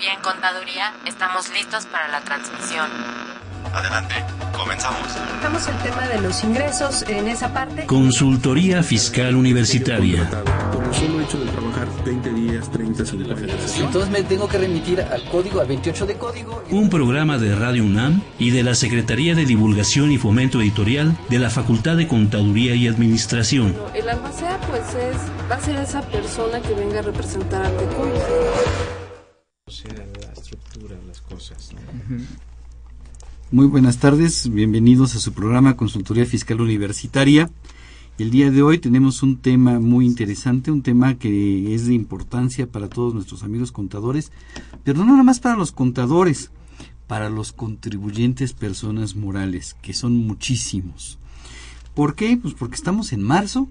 y en Contaduría estamos listos para la transmisión. Adelante, comenzamos. Tocamos el tema de los ingresos en esa parte. Consultoría Fiscal Universitaria. Por el solo hecho de trabajar 20 días, 30 sin la federación. Entonces me tengo que remitir al código, al 28 de código. Un programa de Radio UNAM y de la Secretaría de Divulgación y Fomento Editorial de la Facultad de Contaduría y Administración. El albacea pues es, va a ser esa persona que venga a representar al TECUM. Sea, la estructura, las cosas. Muy buenas tardes, bienvenidos a su programa Consultoría Fiscal Universitaria. El día de hoy tenemos un tema muy interesante, un tema que es de importancia para todos nuestros amigos contadores, pero no nada más para los contadores, para los contribuyentes personas morales, que son muchísimos. ¿Por qué? Pues porque estamos en marzo,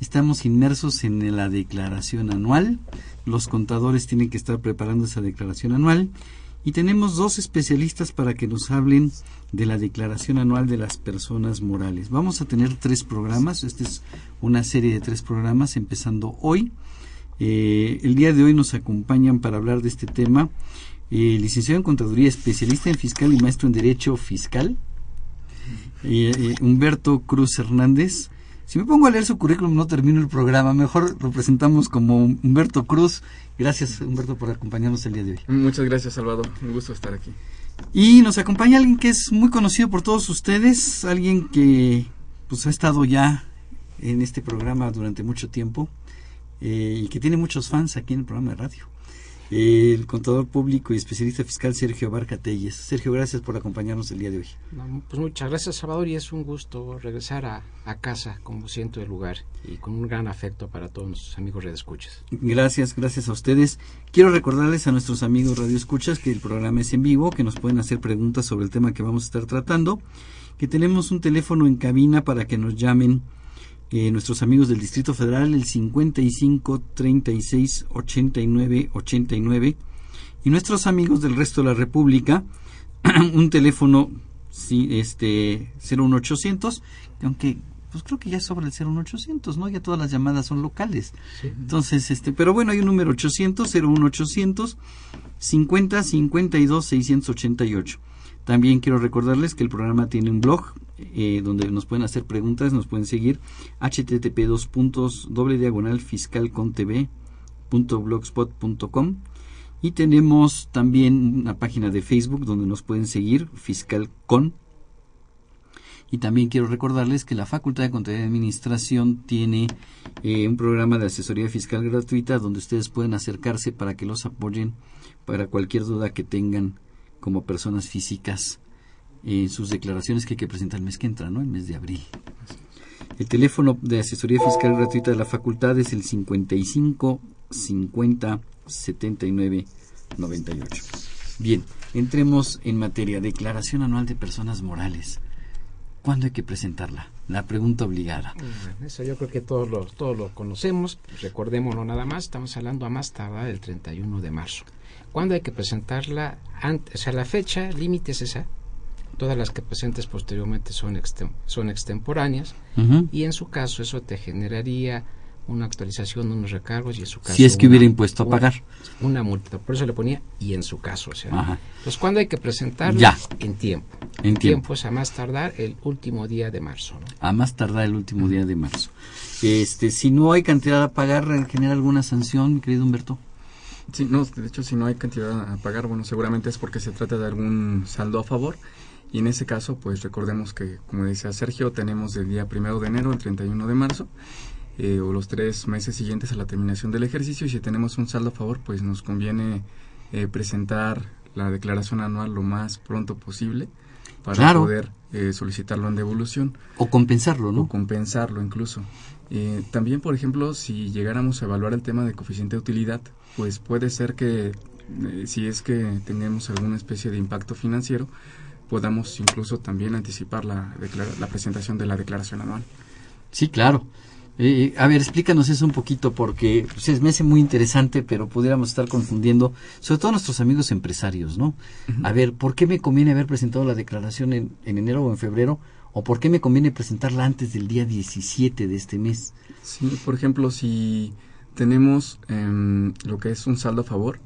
estamos inmersos en la declaración anual, los contadores tienen que estar preparando esa declaración anual y tenemos dos especialistas para que nos hablen de la declaración anual de las personas morales. Vamos a tener tres programas, esta es una serie de tres programas empezando hoy. Eh, el día de hoy nos acompañan para hablar de este tema eh, licenciado en Contaduría, especialista en fiscal y maestro en Derecho Fiscal, eh, eh, Humberto Cruz Hernández. Si me pongo a leer su currículum no termino el programa, mejor lo presentamos como Humberto Cruz. Gracias Humberto por acompañarnos el día de hoy. Muchas gracias, Salvador. Un gusto estar aquí. Y nos acompaña alguien que es muy conocido por todos ustedes, alguien que pues ha estado ya en este programa durante mucho tiempo eh, y que tiene muchos fans aquí en el programa de radio. El contador público y especialista fiscal Sergio Barca Telles. Sergio, gracias por acompañarnos el día de hoy. No, pues muchas gracias, Salvador, y es un gusto regresar a, a casa, como siento el lugar, y con un gran afecto para todos nuestros amigos redescuchas. Gracias, gracias a ustedes. Quiero recordarles a nuestros amigos radioescuchas que el programa es en vivo, que nos pueden hacer preguntas sobre el tema que vamos a estar tratando, que tenemos un teléfono en cabina para que nos llamen eh, nuestros amigos del Distrito Federal, el 55 36 89 89, y nuestros amigos del resto de la República, un teléfono sí, este 01800, que aunque pues creo que ya sobra el 01800, ¿no? Ya todas las llamadas son locales. Sí. Entonces, este, pero bueno, hay un número 800 01800 50 52 688. También quiero recordarles que el programa tiene un blog eh, donde nos pueden hacer preguntas, nos pueden seguir. Http dos puntos doble diagonal fiscal tv punto blogspot.com y tenemos también una página de Facebook donde nos pueden seguir fiscal con. Y también quiero recordarles que la Facultad de Contaduría y Administración tiene eh, un programa de asesoría fiscal gratuita donde ustedes pueden acercarse para que los apoyen para cualquier duda que tengan como personas físicas en sus declaraciones que hay que presentar el mes que entra, ¿no? El mes de abril. El teléfono de asesoría fiscal gratuita de la facultad es el 55 50 79 98. Bien, entremos en materia. Declaración anual de personas morales. ¿Cuándo hay que presentarla? La pregunta obligada. Eso yo creo que todos lo, todos lo conocemos. Recordémoslo nada más, estamos hablando a más tardar el 31 de marzo. ¿Cuándo hay que presentarla? Antes, o sea, la fecha límite es esa. Todas las que presentes posteriormente son, extem son extemporáneas Uh -huh. y en su caso eso te generaría una actualización, unos recargos y en su caso Si es que una- hubiera impuesto a pagar. Una multa. Por eso le ponía y en su caso. O sea, Ajá. Entonces, ¿cuándo hay que presentarla? Ya. En tiempo. En tiempo. es a más tardar el último día de marzo. ¿no? A más tardar el último día de marzo. Este, si no hay cantidad a pagar, ¿genera alguna sanción, mi querido Humberto? Sí, no, de hecho, si no hay cantidad a pagar, bueno, seguramente es porque se trata de algún saldo a favor. Y en ese caso, pues recordemos que, como decía Sergio, tenemos del día primero de enero al 31 de marzo, eh, o los tres meses siguientes a la terminación del ejercicio. Y si tenemos un saldo a favor, pues nos conviene eh, presentar la declaración anual lo más pronto posible para Claro. poder eh, solicitarlo en devolución. O compensarlo, O ¿no? compensarlo incluso. Eh, también, por ejemplo, si llegáramos a evaluar el tema de coeficiente de utilidad, pues puede ser que eh, si es que tenemos alguna especie de impacto financiero, podamos incluso también anticipar la, la presentación de la declaración anual. Sí, claro. Eh, a ver, explícanos eso un poquito porque pues, es- me hace muy interesante, pero pudiéramos estar confundiendo, sobre todo nuestros amigos empresarios, ¿no? A ver, ¿por qué me conviene haber presentado la declaración en, en enero o en febrero? ¿O por qué me conviene presentarla antes del día 17 de este mes? Sí, por ejemplo, si tenemos em, lo que es un saldo a favor,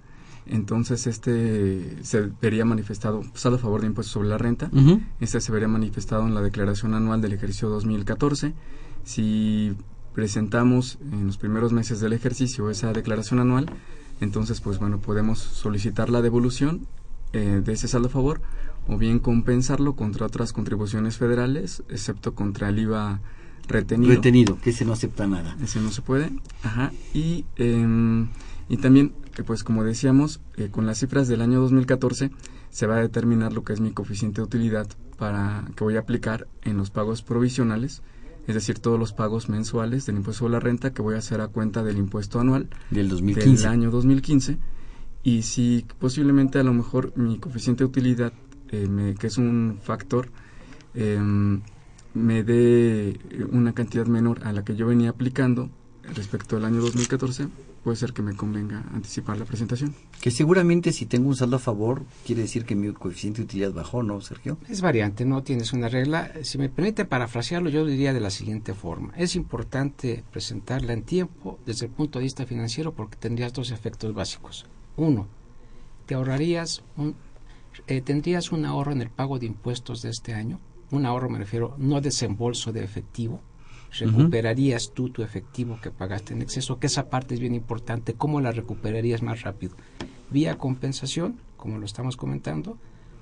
entonces este se vería manifestado saldo a favor de impuestos sobre la renta. Este se vería manifestado en la declaración anual del ejercicio 2014. Si presentamos en los primeros meses del ejercicio esa declaración anual, entonces pues bueno, podemos solicitar la devolución eh, de ese saldo a favor o bien compensarlo contra otras contribuciones federales, excepto contra el IVA retenido. Retenido, que se no acepta nada. Ese no se puede. Ajá. Y, em, y también, eh, pues como decíamos, eh, con las cifras del año 2014 se va a determinar lo que es mi coeficiente de utilidad para que voy a aplicar en los pagos provisionales, es decir, todos los pagos mensuales del impuesto sobre la renta que voy a hacer a cuenta del impuesto anual Del 2015. del año 2015 y si posiblemente a lo mejor mi coeficiente de utilidad eh, me- que es un factor em, me dé una cantidad menor a la que yo venía aplicando respecto al año 2014 puede ser que me convenga anticipar la presentación Que seguramente si tengo un saldo a favor, quiere decir que mi coeficiente de utilidad bajó, ¿no, Sergio? Es variante, no tienes una regla. Si me permite parafrasearlo, yo diría de la siguiente forma. Es importante presentarla en tiempo desde el punto de vista financiero porque tendrías dos efectos básicos. Uno, te ahorrarías un, eh, tendrías un ahorro en el pago de impuestos de este año. Un ahorro me refiero no desembolso de efectivo. Recuperarías tú tu efectivo que pagaste en exceso, que esa parte es bien importante. ¿Cómo la recuperarías más rápido? Vía compensación, como lo estamos comentando,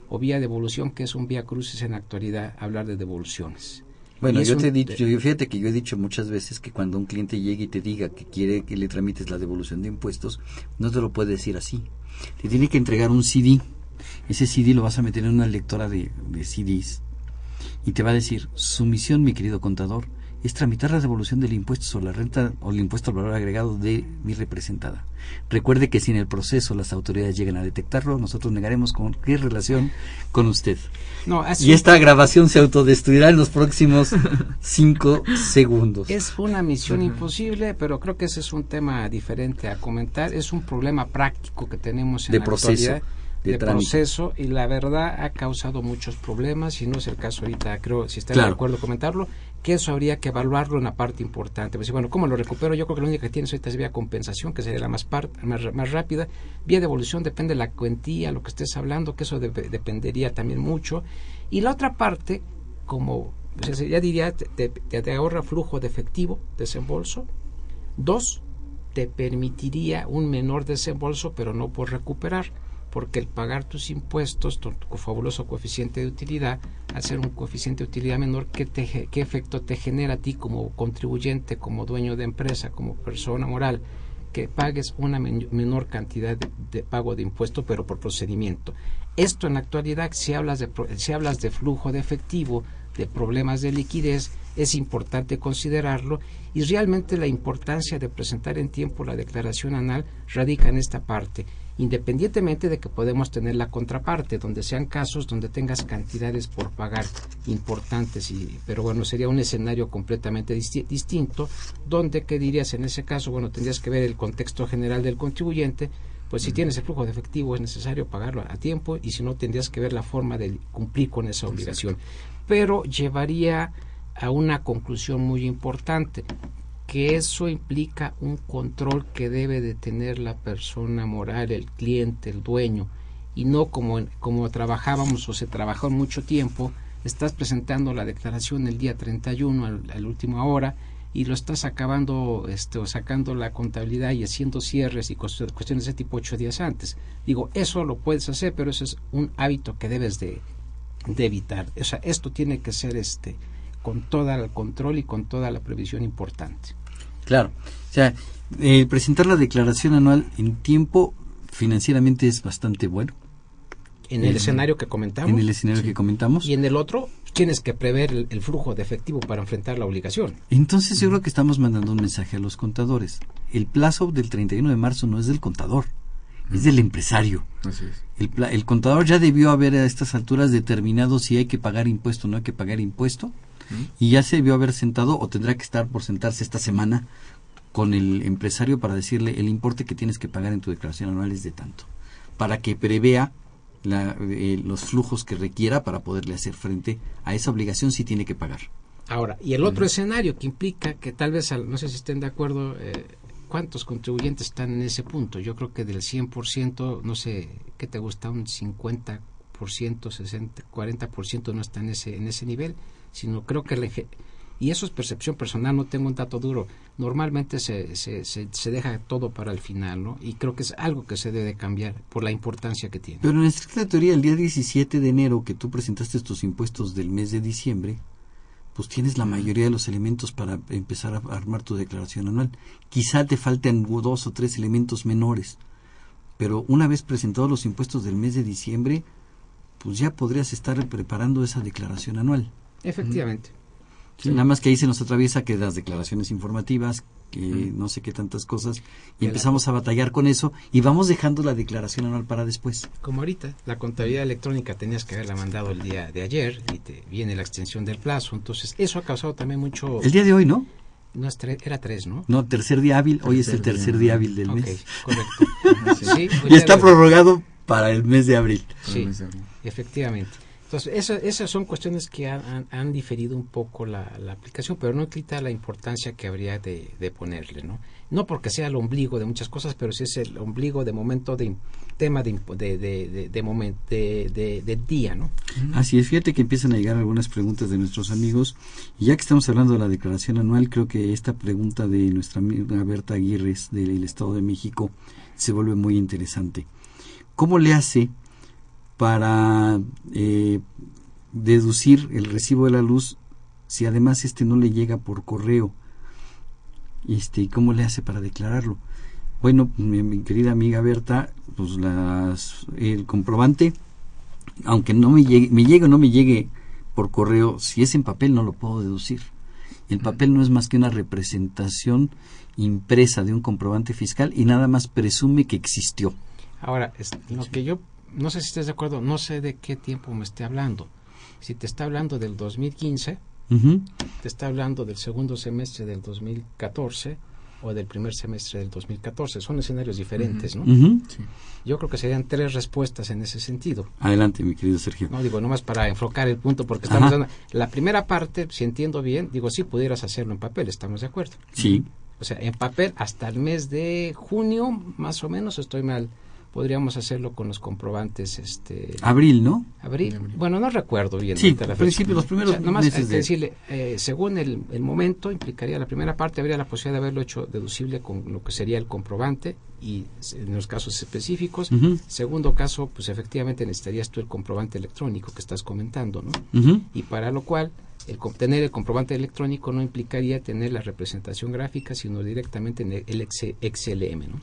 o vía devolución, que es un vía crucis en la actualidad, hablar de devoluciones. Bueno, yo un- te he dicho, yo- fíjate que yo he dicho muchas veces que cuando un cliente llegue y te diga que quiere que le tramites la devolución de impuestos, no te lo puede decir así. Te tiene que entregar un CD. Ese CD lo vas a meter en una lectora de, de CDs y te va a decir, su misión, mi querido contador, es tramitar la devolución del impuesto sobre la renta o el impuesto al valor agregado de mi representada. Recuerde que si en el proceso las autoridades llegan a detectarlo, nosotros negaremos cualquier relación con usted. No, es, Y esta grabación se autodestruirá en los próximos cinco segundos. es una misión imposible, pero creo que ese es un tema diferente a comentar. Es un problema práctico que tenemos en De la proceso, actualidad, de de, proceso, y la verdad ha causado muchos problemas, y no es el caso ahorita, creo, si están Claro. de acuerdo comentarlo, que eso habría que evaluarlo en la parte importante. Pues, bueno, ¿cómo lo recupero? Yo creo que lo único que tienes ahorita es vía compensación, que sería la más, más, más rápida. Vía devolución depende de la cuantía, lo que estés hablando, que eso dep- dependería también mucho. Y la otra parte, como ya diría, te- te ahorra flujo de efectivo, desembolso. Dos, te permitiría un menor desembolso, pero no por recuperar, porque el pagar tus impuestos, tu, tu fabuloso coeficiente de utilidad, ser un coeficiente de utilidad menor, ¿qué, ¿qué efecto te genera a ti como contribuyente, como dueño de empresa, como persona moral? que pagues una men- menor cantidad de, pago de impuesto, pero por procedimiento. Esto en la actualidad, si hablas de, si hablas de flujo de efectivo, de problemas de liquidez, es importante considerarlo y realmente la importancia de presentar en tiempo la declaración anual radica en esta parte, independientemente de que podemos tener la contraparte, donde sean casos donde tengas cantidades por pagar importantes, y, pero bueno, sería un escenario completamente disti- distinto, donde, ¿qué dirías en ese caso? Bueno, tendrías que ver el contexto general del contribuyente, pues si tienes el flujo de efectivo es necesario pagarlo a tiempo y si no tendrías que ver la forma de cumplir con esa obligación. Pero llevaría a una conclusión muy importante, que eso implica un control que debe de tener la persona moral, el cliente, el dueño, y no como, como trabajábamos o se trabajó mucho tiempo, estás presentando la declaración el día 31 al, a la última hora y lo estás acabando este, o sacando la contabilidad y haciendo cierres y cuest- cuestiones de tipo ocho días antes. Digo, eso lo puedes hacer, pero ese es un hábito que debes de, de evitar. O sea, esto tiene que ser este con todo el control y con toda la previsión importante. Claro. O sea, eh, presentar la declaración anual en tiempo financieramente es bastante bueno. En el escenario que comentamos. En el escenario que comentamos. Y en el otro, tienes que prever el, el flujo de efectivo para enfrentar la obligación. Entonces yo creo que estamos mandando un mensaje a los contadores. El plazo del 31 de marzo no es del contador, es del empresario. Así es. El, el contador ya debió haber a estas alturas determinado si hay que pagar impuesto o no hay que pagar impuesto y ya se debió haber sentado o tendrá que estar por sentarse esta semana con el empresario para decirle el importe que tienes que pagar en tu declaración anual es de tanto, para que prevea la- eh, los flujos que requiera para poderle hacer frente a esa obligación si tiene que pagar. Ahora, y el otro escenario que implica que tal vez, no sé si estén de acuerdo, eh, cuántos contribuyentes están en ese punto. Yo creo que del 100%, no sé, ¿qué te gusta? Un 50%, 60, 40% no está en ese, en ese nivel, sino creo que... Le, y eso es percepción personal, no tengo un dato duro. Normalmente se, se, se, se, deja todo para el final, ¿no? Y creo que es algo que se debe cambiar por la importancia que tiene. Pero en estricta teoría, el día 17 de enero que tú presentaste tus impuestos del mes de diciembre, pues tienes la mayoría de los elementos para empezar a armar tu declaración anual. Quizá te falten dos o tres elementos menores, pero una vez presentados los impuestos del mes de diciembre, pues ya podrías estar preparando esa declaración anual. Efectivamente. Sí, Nada más que ahí se nos atraviesa que las declaraciones informativas, que mm. no sé qué tantas cosas, y empezamos a batallar con eso y vamos dejando la declaración anual para después. Como ahorita, la contabilidad electrónica tenías que haberla mandado el día de ayer y te viene la extensión del plazo, entonces eso ha causado también mucho... El día de hoy, ¿no? No, era tres, ¿no? No, tercer día hábil, hoy es el tercer día hábil del okay, mes. correcto. sí, y está de... prorrogado para el mes de abril. Sí, efectivamente. Entonces, eso, esas son cuestiones que han, han, diferido un poco la, la, aplicación, pero no quita la importancia que habría de, de, ponerle, ¿no? No porque sea el ombligo de muchas cosas, pero sí es el ombligo de momento de tema de, de, de, de, momento, de, día, ¿no? Así es, fíjate que empiezan a llegar algunas preguntas de nuestros amigos, y ya que estamos hablando de la declaración anual, creo que esta pregunta de nuestra amiga Berta Aguirre del Estado de México se vuelve muy interesante. ¿Cómo le hace para eh, deducir el recibo de la luz si además este no le llega por correo. Este cómo le hace para declararlo bueno mi, mi querida amiga Berta pues las, el comprobante aunque no me llegue me llegue o no me llegue por correo si es en papel no lo puedo deducir. El papel no es más que una representación impresa de un comprobante fiscal y nada más presume que existió. Ahora lo que yo no sé si estés de acuerdo, no sé de qué tiempo me esté hablando. Si te está hablando del 2015, uh -huh. te está hablando del segundo semestre del 2014 o del primer semestre del 2014. Son escenarios diferentes, uh -huh. ¿no? Uh -huh. sí. Yo creo que serían tres respuestas en ese sentido. Adelante, mi querido Sergio. No, digo, nomás para enfocar el punto, porque estamos dando... La primera parte, si entiendo bien, digo, sí pudieras hacerlo en papel, estamos de acuerdo. Sí. O sea, en papel hasta el mes de junio, más o menos, estoy mal podríamos hacerlo con los comprobantes este abril no abril. Bueno no recuerdo bien sí la principio los primeros o sea, nomás meses de... decirle eh, según el, el, momento implicaría la primera parte habría la posibilidad de haberlo hecho deducible con lo que sería el comprobante y en los casos específicos. Uh -huh. segundo caso pues efectivamente necesitarías tú el comprobante electrónico que estás comentando no uh -huh. y para lo cual el tener el comprobante electrónico no implicaría tener la representación gráfica sino directamente en el XLM no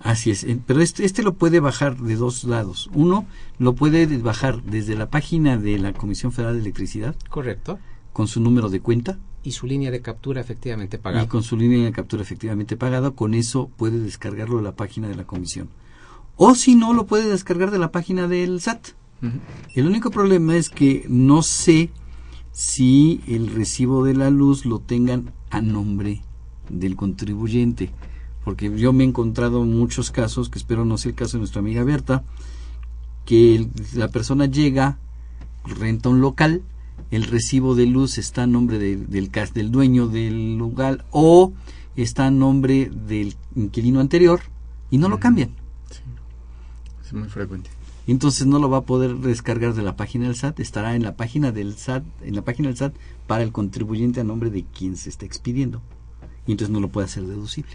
Así es, pero este, este lo puede bajar de dos lados. Uno, lo puede bajar desde la página de la Comisión Federal de Electricidad. Correcto. Con su número de cuenta. Y su línea de captura efectivamente pagada. Y con su línea de captura efectivamente pagada, con eso puede descargarlo de la página de la Comisión. O si no, lo puede descargar de la página del SAT. Uh -huh. El único problema es que no sé si el recibo de la luz lo tengan a nombre del contribuyente porque yo me he encontrado muchos casos, que espero no sea el caso de nuestra amiga Berta, que el, la persona llega, renta un local, el recibo de luz está a nombre de, del, del dueño del lugar o está a nombre del inquilino anterior y no lo cambian. Sí. Es muy frecuente. Entonces no lo va a poder descargar de la página del SAT, estará en la página del SAT, en la página del SAT para el contribuyente a nombre de quien se está expidiendo. Y entonces no lo puede hacer deducible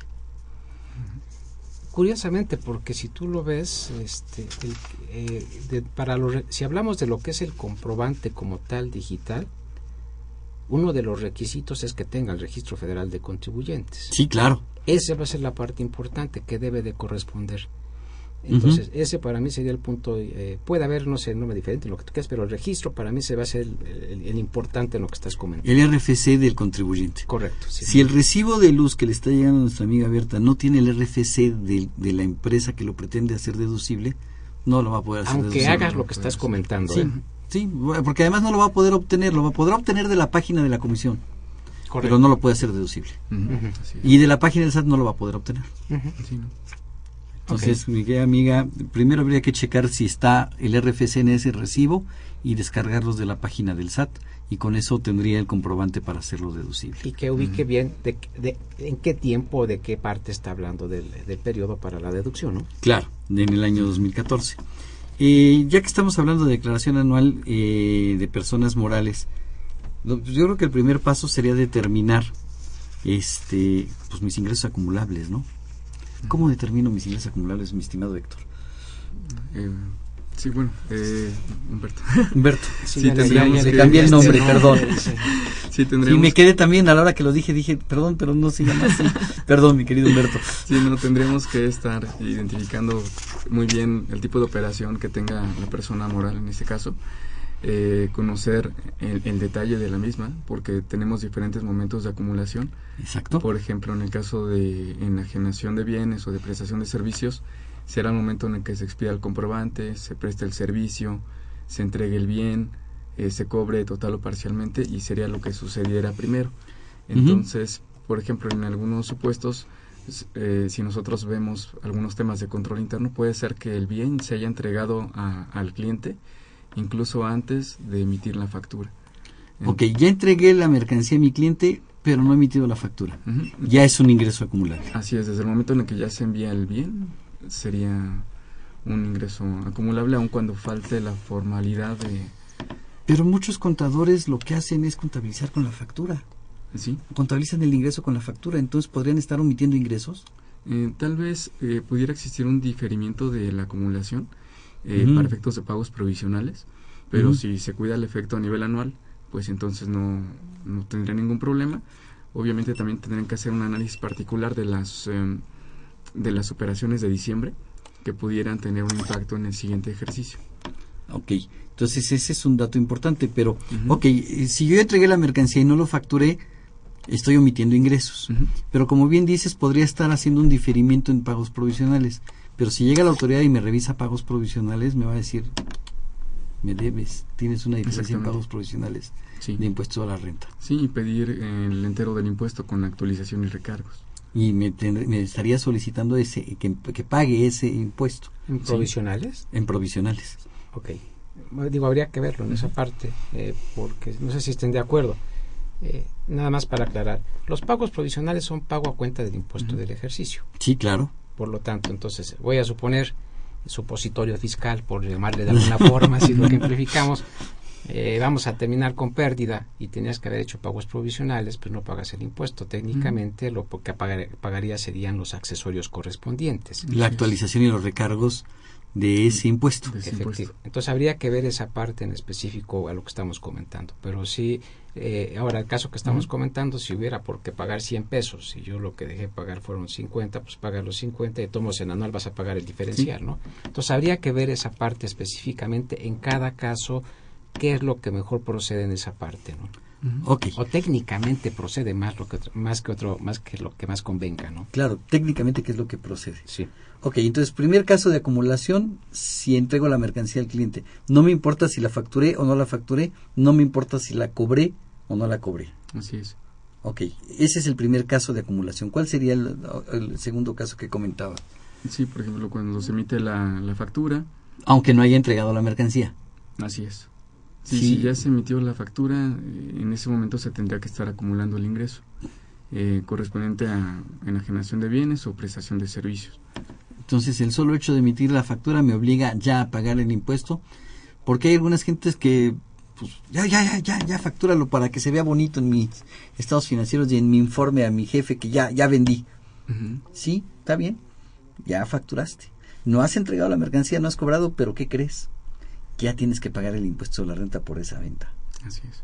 curiosamente porque si tú lo ves este el, eh, de, para los si hablamos de lo que es el comprobante como tal digital uno de los requisitos es que tenga el registro federal de contribuyentes. Sí claro. Esa va a ser la parte importante que debe de corresponder entonces, uh -huh. ese para mí sería el punto. Eh, puede haber, no sé, nombre diferente, lo que tú quieras, pero el registro para mí se va a ser el, el, el, importante en lo que estás comentando. El RFC del contribuyente. Correcto. Sí. Si el recibo de luz que le está llegando a nuestra amiga Berta no tiene el RFC de, de la empresa que lo pretende hacer deducible, no lo va a poder hacer Aunque deducible. hagas lo que estás comentando. Sí, ¿eh? sí, porque además no lo va a poder obtener, lo va a poder obtener de la página de la comisión. Correcto. Pero no lo puede hacer deducible. Uh -huh. Y de la página del SAT no lo va a poder obtener. Uh -huh. sí, ¿no? Entonces, mi querida amiga, primero habría que checar si está el RFC en ese recibo y descargarlos de la página del SAT y con eso tendría el comprobante para hacerlo deducible. Y que ubique bien de, de- en qué tiempo de qué parte está hablando del, del periodo para la deducción, ¿no? Claro, en el año 2014. Eh, ya que estamos hablando de declaración anual eh, de personas morales, lo- yo creo que el primer paso sería determinar este, pues mis ingresos acumulables, ¿no? ¿Cómo determino mis ingresos acumulables, mi estimado Héctor? Eh, sí, bueno, eh, Humberto. Humberto. Sí, ya tendríamos ya le que- cambié el nombre, este, perdón. sí. Sí, Y tendríamos me quedé también a la hora que lo dije, dije, perdón, pero no se llama así. perdón, mi querido Humberto. Sí, no, tendríamos que estar identificando muy bien el tipo de operación que tenga la persona moral en este caso, eh, conocer el, el detalle de la misma, porque tenemos diferentes momentos de acumulación. Exacto. Por ejemplo, en el caso de enajenación de bienes o de prestación de servicios, será el momento en el que se expida el comprobante, se preste el servicio, se entregue el bien, eh, se cobre total o parcialmente y sería lo que sucediera primero. Entonces, por ejemplo, en algunos supuestos, eh, si nosotros vemos algunos temas de control interno, puede ser que el bien se haya entregado a- al cliente incluso antes de emitir la factura. Ok, ya entregué la mercancía a mi cliente, pero no he emitido la factura. Ya es un ingreso acumulable. Así es, desde el momento en el que ya se envía el bien, sería un ingreso acumulable, aun cuando falte la formalidad de... Pero muchos contadores lo que hacen es contabilizar con la factura. Sí, Contabilizan el ingreso con la factura, entonces podrían estar omitiendo ingresos. Eh, tal vez eh, pudiera existir un diferimiento de la acumulación eh, para efectos de pagos provisionales, pero si se cuida el efecto a nivel anual, pues entonces no, no tendría ningún problema. Obviamente también tendrían que hacer un análisis particular de las, em, de las operaciones de diciembre que pudieran tener un impacto en el siguiente ejercicio. Ok, entonces ese es un dato importante, pero, Ujú. ok, eh, si yo entregué la mercancía y no lo facturé, estoy omitiendo ingresos. Pero como bien dices, podría estar haciendo un diferimiento en pagos provisionales. Pero si llega la autoridad y me revisa pagos provisionales, me va a decir, me debes, tienes una diferencia en pagos provisionales Sí. de impuestos a la renta. Sí, y pedir el entero del impuesto con actualización y recargos. Y me, tendré- me estaría solicitando ese que, que pague ese impuesto ¿En provisionales? en provisionales. Ok. Bueno, Digo, habría que verlo en esa parte, eh, porque no sé si estén de acuerdo. Eh, nada más para aclarar, los pagos provisionales son pago a cuenta del impuesto del ejercicio. Sí, claro. Por lo tanto, entonces, voy a suponer supositorio fiscal, por llamarle de alguna forma, si lo simplificamos, eh, vamos a terminar con pérdida y tenías que haber hecho pagos provisionales, pues no pagas el impuesto. Técnicamente lo que pagar- pagaría serían los accesorios correspondientes. La actualización y los recargos de ese impuesto. De ese Efectivo. impuesto. Entonces habría que ver esa parte en específico a lo que estamos comentando. Pero sí, eh, ahora el caso que estamos comentando, si hubiera por qué pagar 100 pesos y yo lo que dejé pagar fueron 50, pues pagas los 50 y tomos en anual vas a pagar el diferencial, ¿no? Entonces habría que ver esa parte específicamente en cada caso, qué es lo que mejor procede en esa parte, ¿no? Ok. O técnicamente procede más, lo que otro- más que otro, más que lo que más convenga, ¿no? Claro, técnicamente, ¿qué es lo que procede? Sí. Ok, entonces, primer caso de acumulación, si entrego la mercancía al cliente. No me importa si la facturé o no la facturé, no me importa si la cobré o no la cobré. Así es. Ok, ese es el primer caso de acumulación. ¿Cuál sería el, el segundo caso que comentaba? Sí, por ejemplo, cuando se emite la, la factura, Aunque no haya entregado la mercancía. así es. Sí, Sí. Si ya se emitió la factura, eh, en ese momento se tendría que estar acumulando el ingreso eh, correspondiente a enajenación de bienes o prestación de servicios. Entonces, el solo hecho de emitir la factura me obliga ya a pagar el impuesto, porque hay algunas gentes que, pues, ya, ya, ya, ya, ya, factúralo para que se vea bonito en mis estados financieros y en mi informe a mi jefe que ya, ya vendí. Sí, está bien, ya facturaste. No has entregado la mercancía, no has cobrado, pero ¿qué crees? Ya tienes que pagar el impuesto de la renta por esa venta. Así es.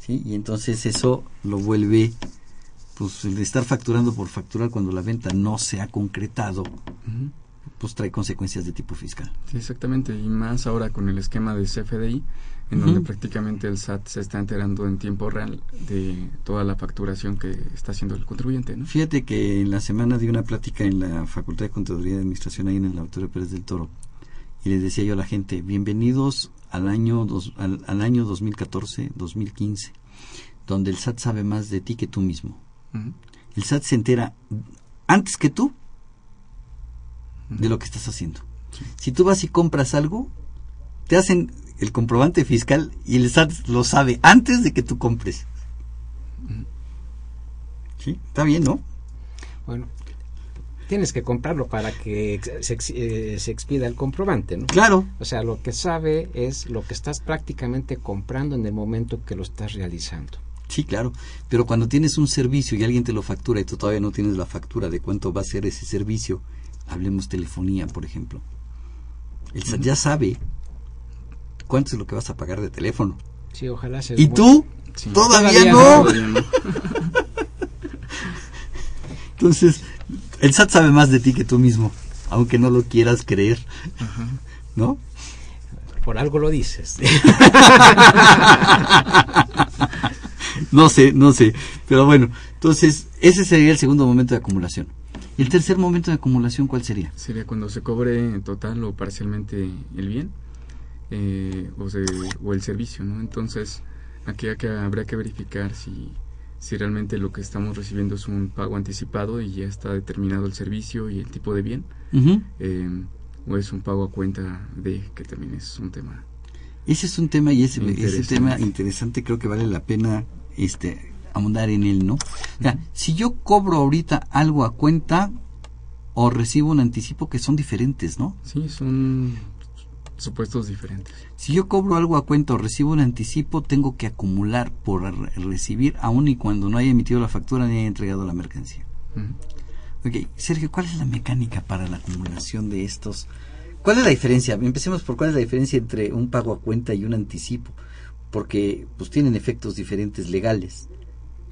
¿sí? Y entonces eso lo vuelve, pues el de estar facturando por facturar cuando la venta no se ha concretado, pues trae consecuencias de tipo fiscal. Sí, exactamente. Y más ahora con el esquema de CFDI, en donde prácticamente el SAT se está enterando en tiempo real de toda la facturación que está haciendo el contribuyente. ¿no? Fíjate que en la semana di una plática en la Facultad de Contaduría y Administración ahí en el Auditorio Pérez del Toro y les decía yo a la gente, bienvenidos al año, dos- al, al año 2014-2015, donde el SAT sabe más de ti que tú mismo. El SAT se entera antes que tú de lo que estás haciendo. Si tú vas y compras algo, te hacen el comprobante fiscal y el SAT lo sabe antes de que tú compres. Sí, está bien, ¿no? Bueno, tienes que comprarlo para que se, eh, se expida el comprobante, ¿no? Claro. O sea, lo que sabe es lo que estás prácticamente comprando en el momento que lo estás realizando. Sí, claro. Pero cuando tienes un servicio y alguien te lo factura y tú todavía no tienes la factura de cuánto va a ser ese servicio, hablemos telefonía, por ejemplo. El SAT ya sabe cuánto es lo que vas a pagar de teléfono. Sí, ojalá se ¿Y tú? Sí. Todavía, Todavía no. Todavía no. Entonces, el SAT sabe más de ti que tú mismo, aunque no lo quieras creer. ¿No? Por algo lo dices. No sé, no sé. Pero bueno, entonces, ese sería el segundo momento de acumulación. ¿Y el tercer momento de acumulación cuál sería? Sería cuando se cobre total o parcialmente el bien eh, o, se- o el servicio, ¿no? Entonces, aquí hay que- habría que verificar si, si realmente lo que estamos recibiendo es un pago anticipado y ya está determinado el servicio y el tipo de bien, eh, o es un pago a cuenta de, que también es un tema. Ese es un tema y ese, ese tema interesante creo que vale la pena este ahondar en él, ¿no? O sea, si yo cobro ahorita algo a cuenta o recibo un anticipo que son diferentes, ¿no? Sí, son supuestos diferentes. Si yo cobro algo a cuenta o recibo un anticipo, tengo que acumular por re- recibir aun y cuando no haya emitido la factura ni haya entregado la mercancía. Ujú. Ok, Sergio, ¿cuál es la mecánica para la acumulación de estos? ¿Cuál es la diferencia? Empecemos por cuál es la diferencia entre un pago a cuenta y un anticipo, porque pues tienen efectos diferentes legales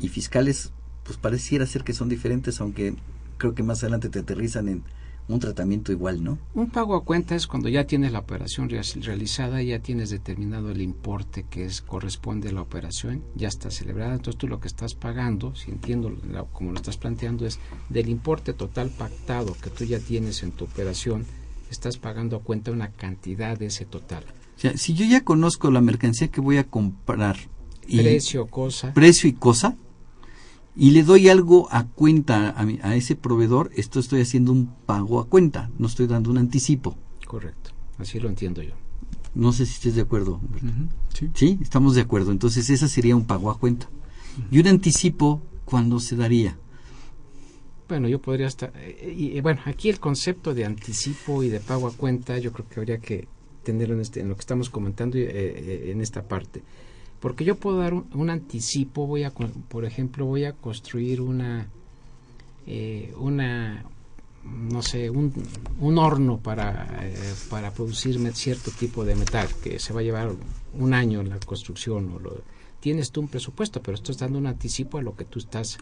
y fiscales, pues pareciera ser que son diferentes, aunque creo que más adelante te aterrizan en un tratamiento igual, ¿no? Un pago a cuenta es cuando ya tienes la operación rea- realizada, ya tienes determinado el importe que es, corresponde a la operación, ya está celebrada, entonces tú lo que estás pagando, si entiendo la- como lo estás planteando, es del importe total pactado que tú ya tienes en tu operación, estás pagando a cuenta una cantidad de ese total. O sea, si yo ya conozco la mercancía que voy a comprar y Precio, cosa. precio y cosa y le doy algo a cuenta a, mi- a ese proveedor, esto estoy haciendo un pago a cuenta, no estoy dando un anticipo. Correcto, así lo entiendo yo. No sé si estés de acuerdo. Sí. Sí, estamos de acuerdo. Entonces, esa sería un pago a cuenta. Y un anticipo, ¿cuándo se daría? Bueno, yo podría estar... eh, y, y, bueno, aquí el concepto de anticipo y de pago a cuenta yo creo que habría que tenerlo en, este, en lo que estamos comentando eh, eh, en esta parte. Porque yo puedo dar un, anticipo, voy a, por ejemplo, voy a construir una, eh, una no sé, un, un horno para, eh, para producir cierto tipo de metal que se va a llevar un año en la construcción. Tienes tú un presupuesto, pero estás dando un anticipo a lo que tú estás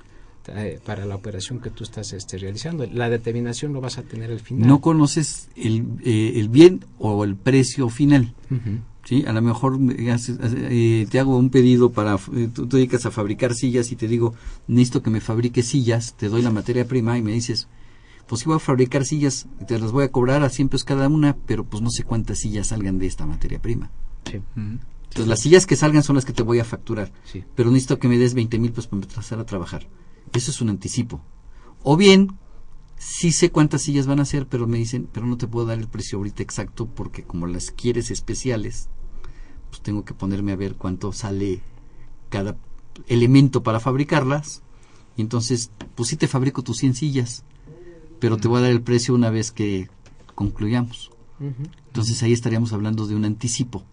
para la operación que tú estás este, realizando. La determinación lo vas a tener al final. No conoces el, eh, el bien o el precio final. ¿sí? A lo mejor eh, te hago un pedido para, eh, tú te dedicas a fabricar sillas y te digo, necesito que me fabrique sillas, te doy la materia prima y me dices, pues sí voy a fabricar sillas, te las voy a cobrar a 100 pesos cada una, pero pues no sé cuántas sillas salgan de esta materia prima. Sí. Entonces las sillas que salgan son las que te voy a facturar, sí. pero necesito que me des 20 mil pesos para empezar a trabajar. Eso es un anticipo. O bien, sí sé cuántas sillas van a ser, pero me dicen, pero no te puedo dar el precio ahorita exacto porque como las quieres especiales, pues tengo que ponerme a ver cuánto sale cada elemento para fabricarlas. Y entonces, pues sí te fabrico tus 100 sillas, pero te voy a dar el precio una vez que concluyamos. Entonces ahí estaríamos hablando de un anticipo.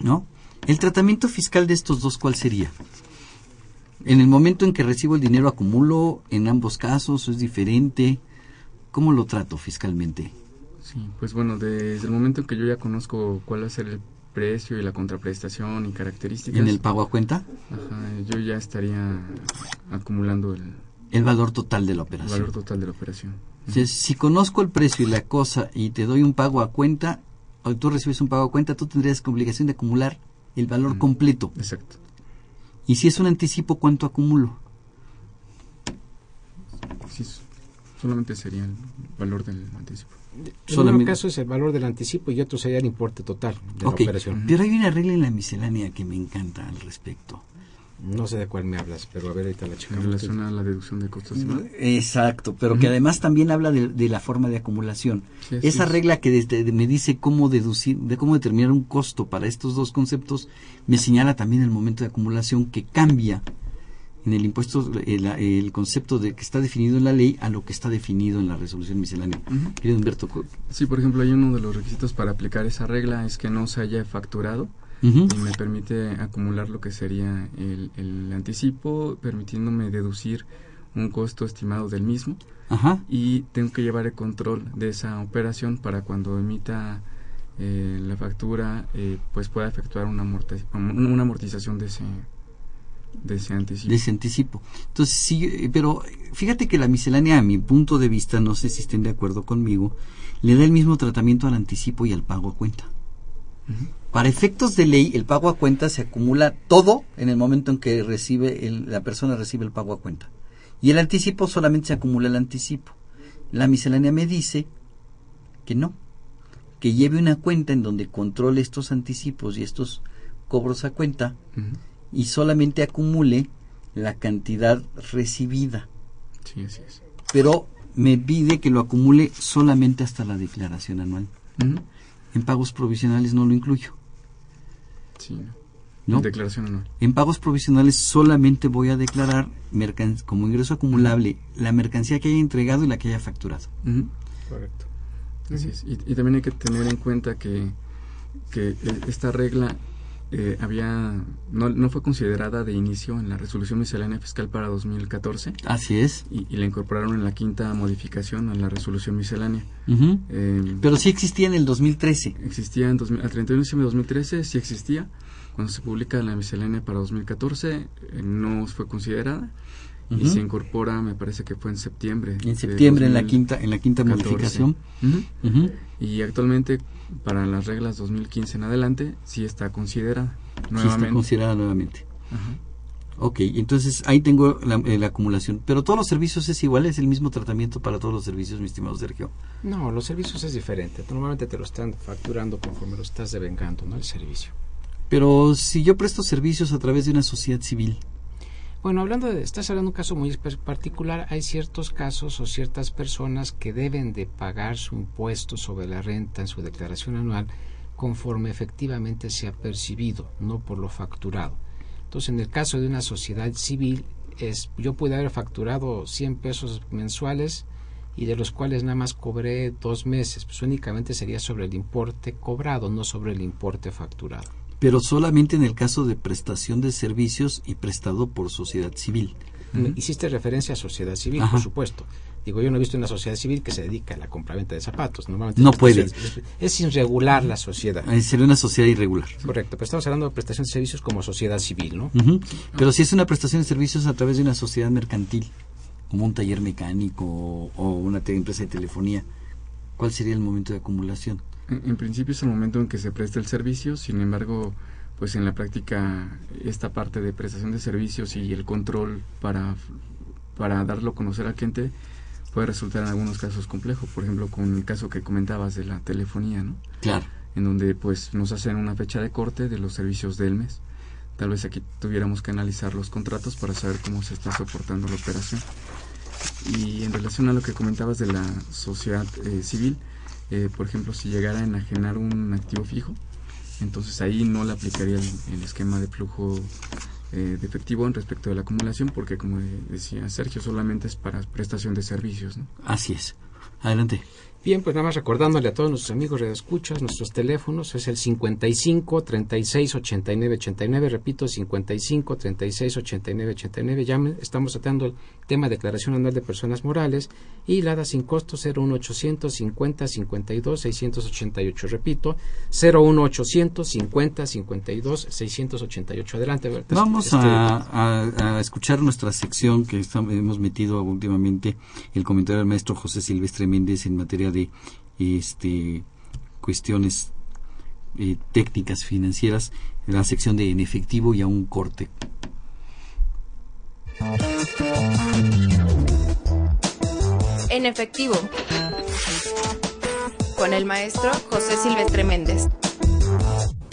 ¿no? El tratamiento fiscal de estos dos, ¿cuál sería? En el momento en que recibo el dinero acumulo, en ambos casos es diferente. ¿Cómo lo trato fiscalmente? Sí, pues bueno, desde el momento en que yo ya conozco cuál va a ser el precio y la contraprestación y características, En el pago a cuenta, ajá, yo ya estaría acumulando el, el valor total de la el operación. valor total de la operación. Si, si conozco el precio y la cosa y te doy un pago a cuenta, o tú recibes un pago a cuenta, tú tendrías que obligación de acumular el valor Mm. completo. Exacto. Y si es un anticipo, ¿cuánto acumulo? Sí, solamente sería el valor del anticipo. En Solamente- uno caso es el valor del anticipo y otro sería el importe total de la operación. pero hay una regla en la miscelánea que me encanta al respecto. No sé de cuál me hablas, pero a ver, ahorita la En checamos. relación a la deducción de costos. Exacto, pero que además también habla de, de la forma de acumulación. Sí, Esa es. regla que desde- me dice cómo deducir, de cómo determinar un costo para estos dos conceptos, me señala también el momento de acumulación que cambia en el impuesto el, el concepto de que está definido en la ley a lo que está definido en la resolución miscelánea. Ujú. Querido Humberto, Sí, por ejemplo, hay uno de los requisitos para aplicar esa regla es que no se haya facturado Ujú. y me permite acumular lo que sería el, el anticipo, permitiéndome deducir un costo estimado del mismo Ajá. y tengo que llevar el control de esa operación para cuando emita eh, la factura eh, pues pueda efectuar una, una amortización de ese de ese anticipo. de ese anticipo. Entonces, sí, eh, pero fíjate que la miscelánea, a mi punto de vista, no sé si estén de acuerdo conmigo, le da el mismo tratamiento al anticipo y al pago a cuenta. Para efectos de ley, el pago a cuenta se acumula todo en el momento en que recibe el- la persona recibe el pago a cuenta. Y el anticipo solamente se acumula el anticipo. La miscelánea me dice que no, que lleve una cuenta en donde controle estos anticipos y estos cobros a cuenta y solamente acumule la cantidad recibida. Sí, así es. Pero me pide que lo acumule solamente hasta la declaración anual. En pagos provisionales no lo incluyo. Sí, no. ¿no? Declaración anual. En pagos provisionales solamente voy a declarar mercan- como ingreso acumulable la mercancía que haya entregado y la que haya facturado. Correcto. Así es. Y, y también hay que tener en cuenta que, que eh, esta regla eh, había no, no fue considerada de inicio en la resolución miscelánea fiscal para 2014 Así es. y, y la incorporaron en la quinta modificación a la resolución miscelánea. Eh, Pero sí existía en el 2013. existía en 2000 al 31 de diciembre de 2013, sí existía. Cuando se publica la miscelánea para 2014 eh, no fue considerada y se incorpora, me parece que fue en septiembre. En septiembre en la 2014. quinta en la quinta modificación. Y actualmente, para las reglas 2015 en adelante, sí está considerada Sí está nuevamente. considerada nuevamente. Ok, entonces ahí tengo la, eh, la acumulación. Pero todos los servicios es igual, es el mismo tratamiento para todos los servicios, mi estimado Sergio. No, los servicios es diferente. Normalmente te lo están facturando conforme lo estás devengando, ¿no? El servicio. Pero si yo presto servicios a través de una sociedad civil, Bueno, hablando de, estás hablando de un caso muy particular, hay ciertos casos o ciertas personas que deben de pagar su impuesto sobre la renta en su declaración anual conforme efectivamente se ha percibido, no por lo facturado. Entonces, en el caso de una sociedad civil, es, yo pude haber facturado 100 pesos mensuales y de los cuales nada más cobré dos meses, pues únicamente sería sobre el importe cobrado, no sobre el importe facturado. Pero solamente en el caso de prestación de servicios y prestado por sociedad civil. Hiciste referencia a sociedad civil, Ajá. por supuesto. Digo, yo no he visto una sociedad civil que se dedica a la compraventa de zapatos. Normalmente No puede. Es, es- irregular la sociedad. Eh, sería una sociedad irregular. Correcto, pero estamos hablando de prestación de servicios como sociedad civil, ¿no? Pero si es una prestación de servicios a través de una sociedad mercantil, como un taller mecánico o, o una empresa de telefonía, ¿cuál sería el momento de acumulación? En, principio es el momento en que se presta el servicio, sin embargo, pues en la práctica esta parte de prestación de servicios y el control para, para darlo a conocer al cliente puede resultar en algunos casos complejo. Por ejemplo, con el caso que comentabas de la telefonía, ¿no? Claro. en donde pues nos hacen una fecha de corte de los servicios del mes. Tal vez aquí tuviéramos que analizar los contratos para saber cómo se está soportando la operación. Y en relación a lo que comentabas de la sociedad eh, civil, eh, por ejemplo, si llegara a enajenar un activo fijo, entonces ahí no le aplicaría el, esquema de flujo eh, de efectivo en respecto de la acumulación, porque como decía Sergio, solamente es para prestación de servicios. Así es. Adelante. Bien, pues nada más recordándole a todos nuestros amigos escuchas nuestros teléfonos, es el 55 36 89 89, repito, 55 36 89 89, llamen, estamos tratando el tema de declaración anual de personas morales y la da sin costo 01800 50 52 688, repito, 01800 50 52 688. Adelante, Berta. Vamos Este, a, a- a escuchar nuestra sección que estamos- hemos metido últimamente, el comentario del maestro José Silvestre Méndez en materia de este cuestiones eh, técnicas financieras, en la sección de en efectivo y a un corte. En efectivo. Con el maestro José Silvestre Méndez.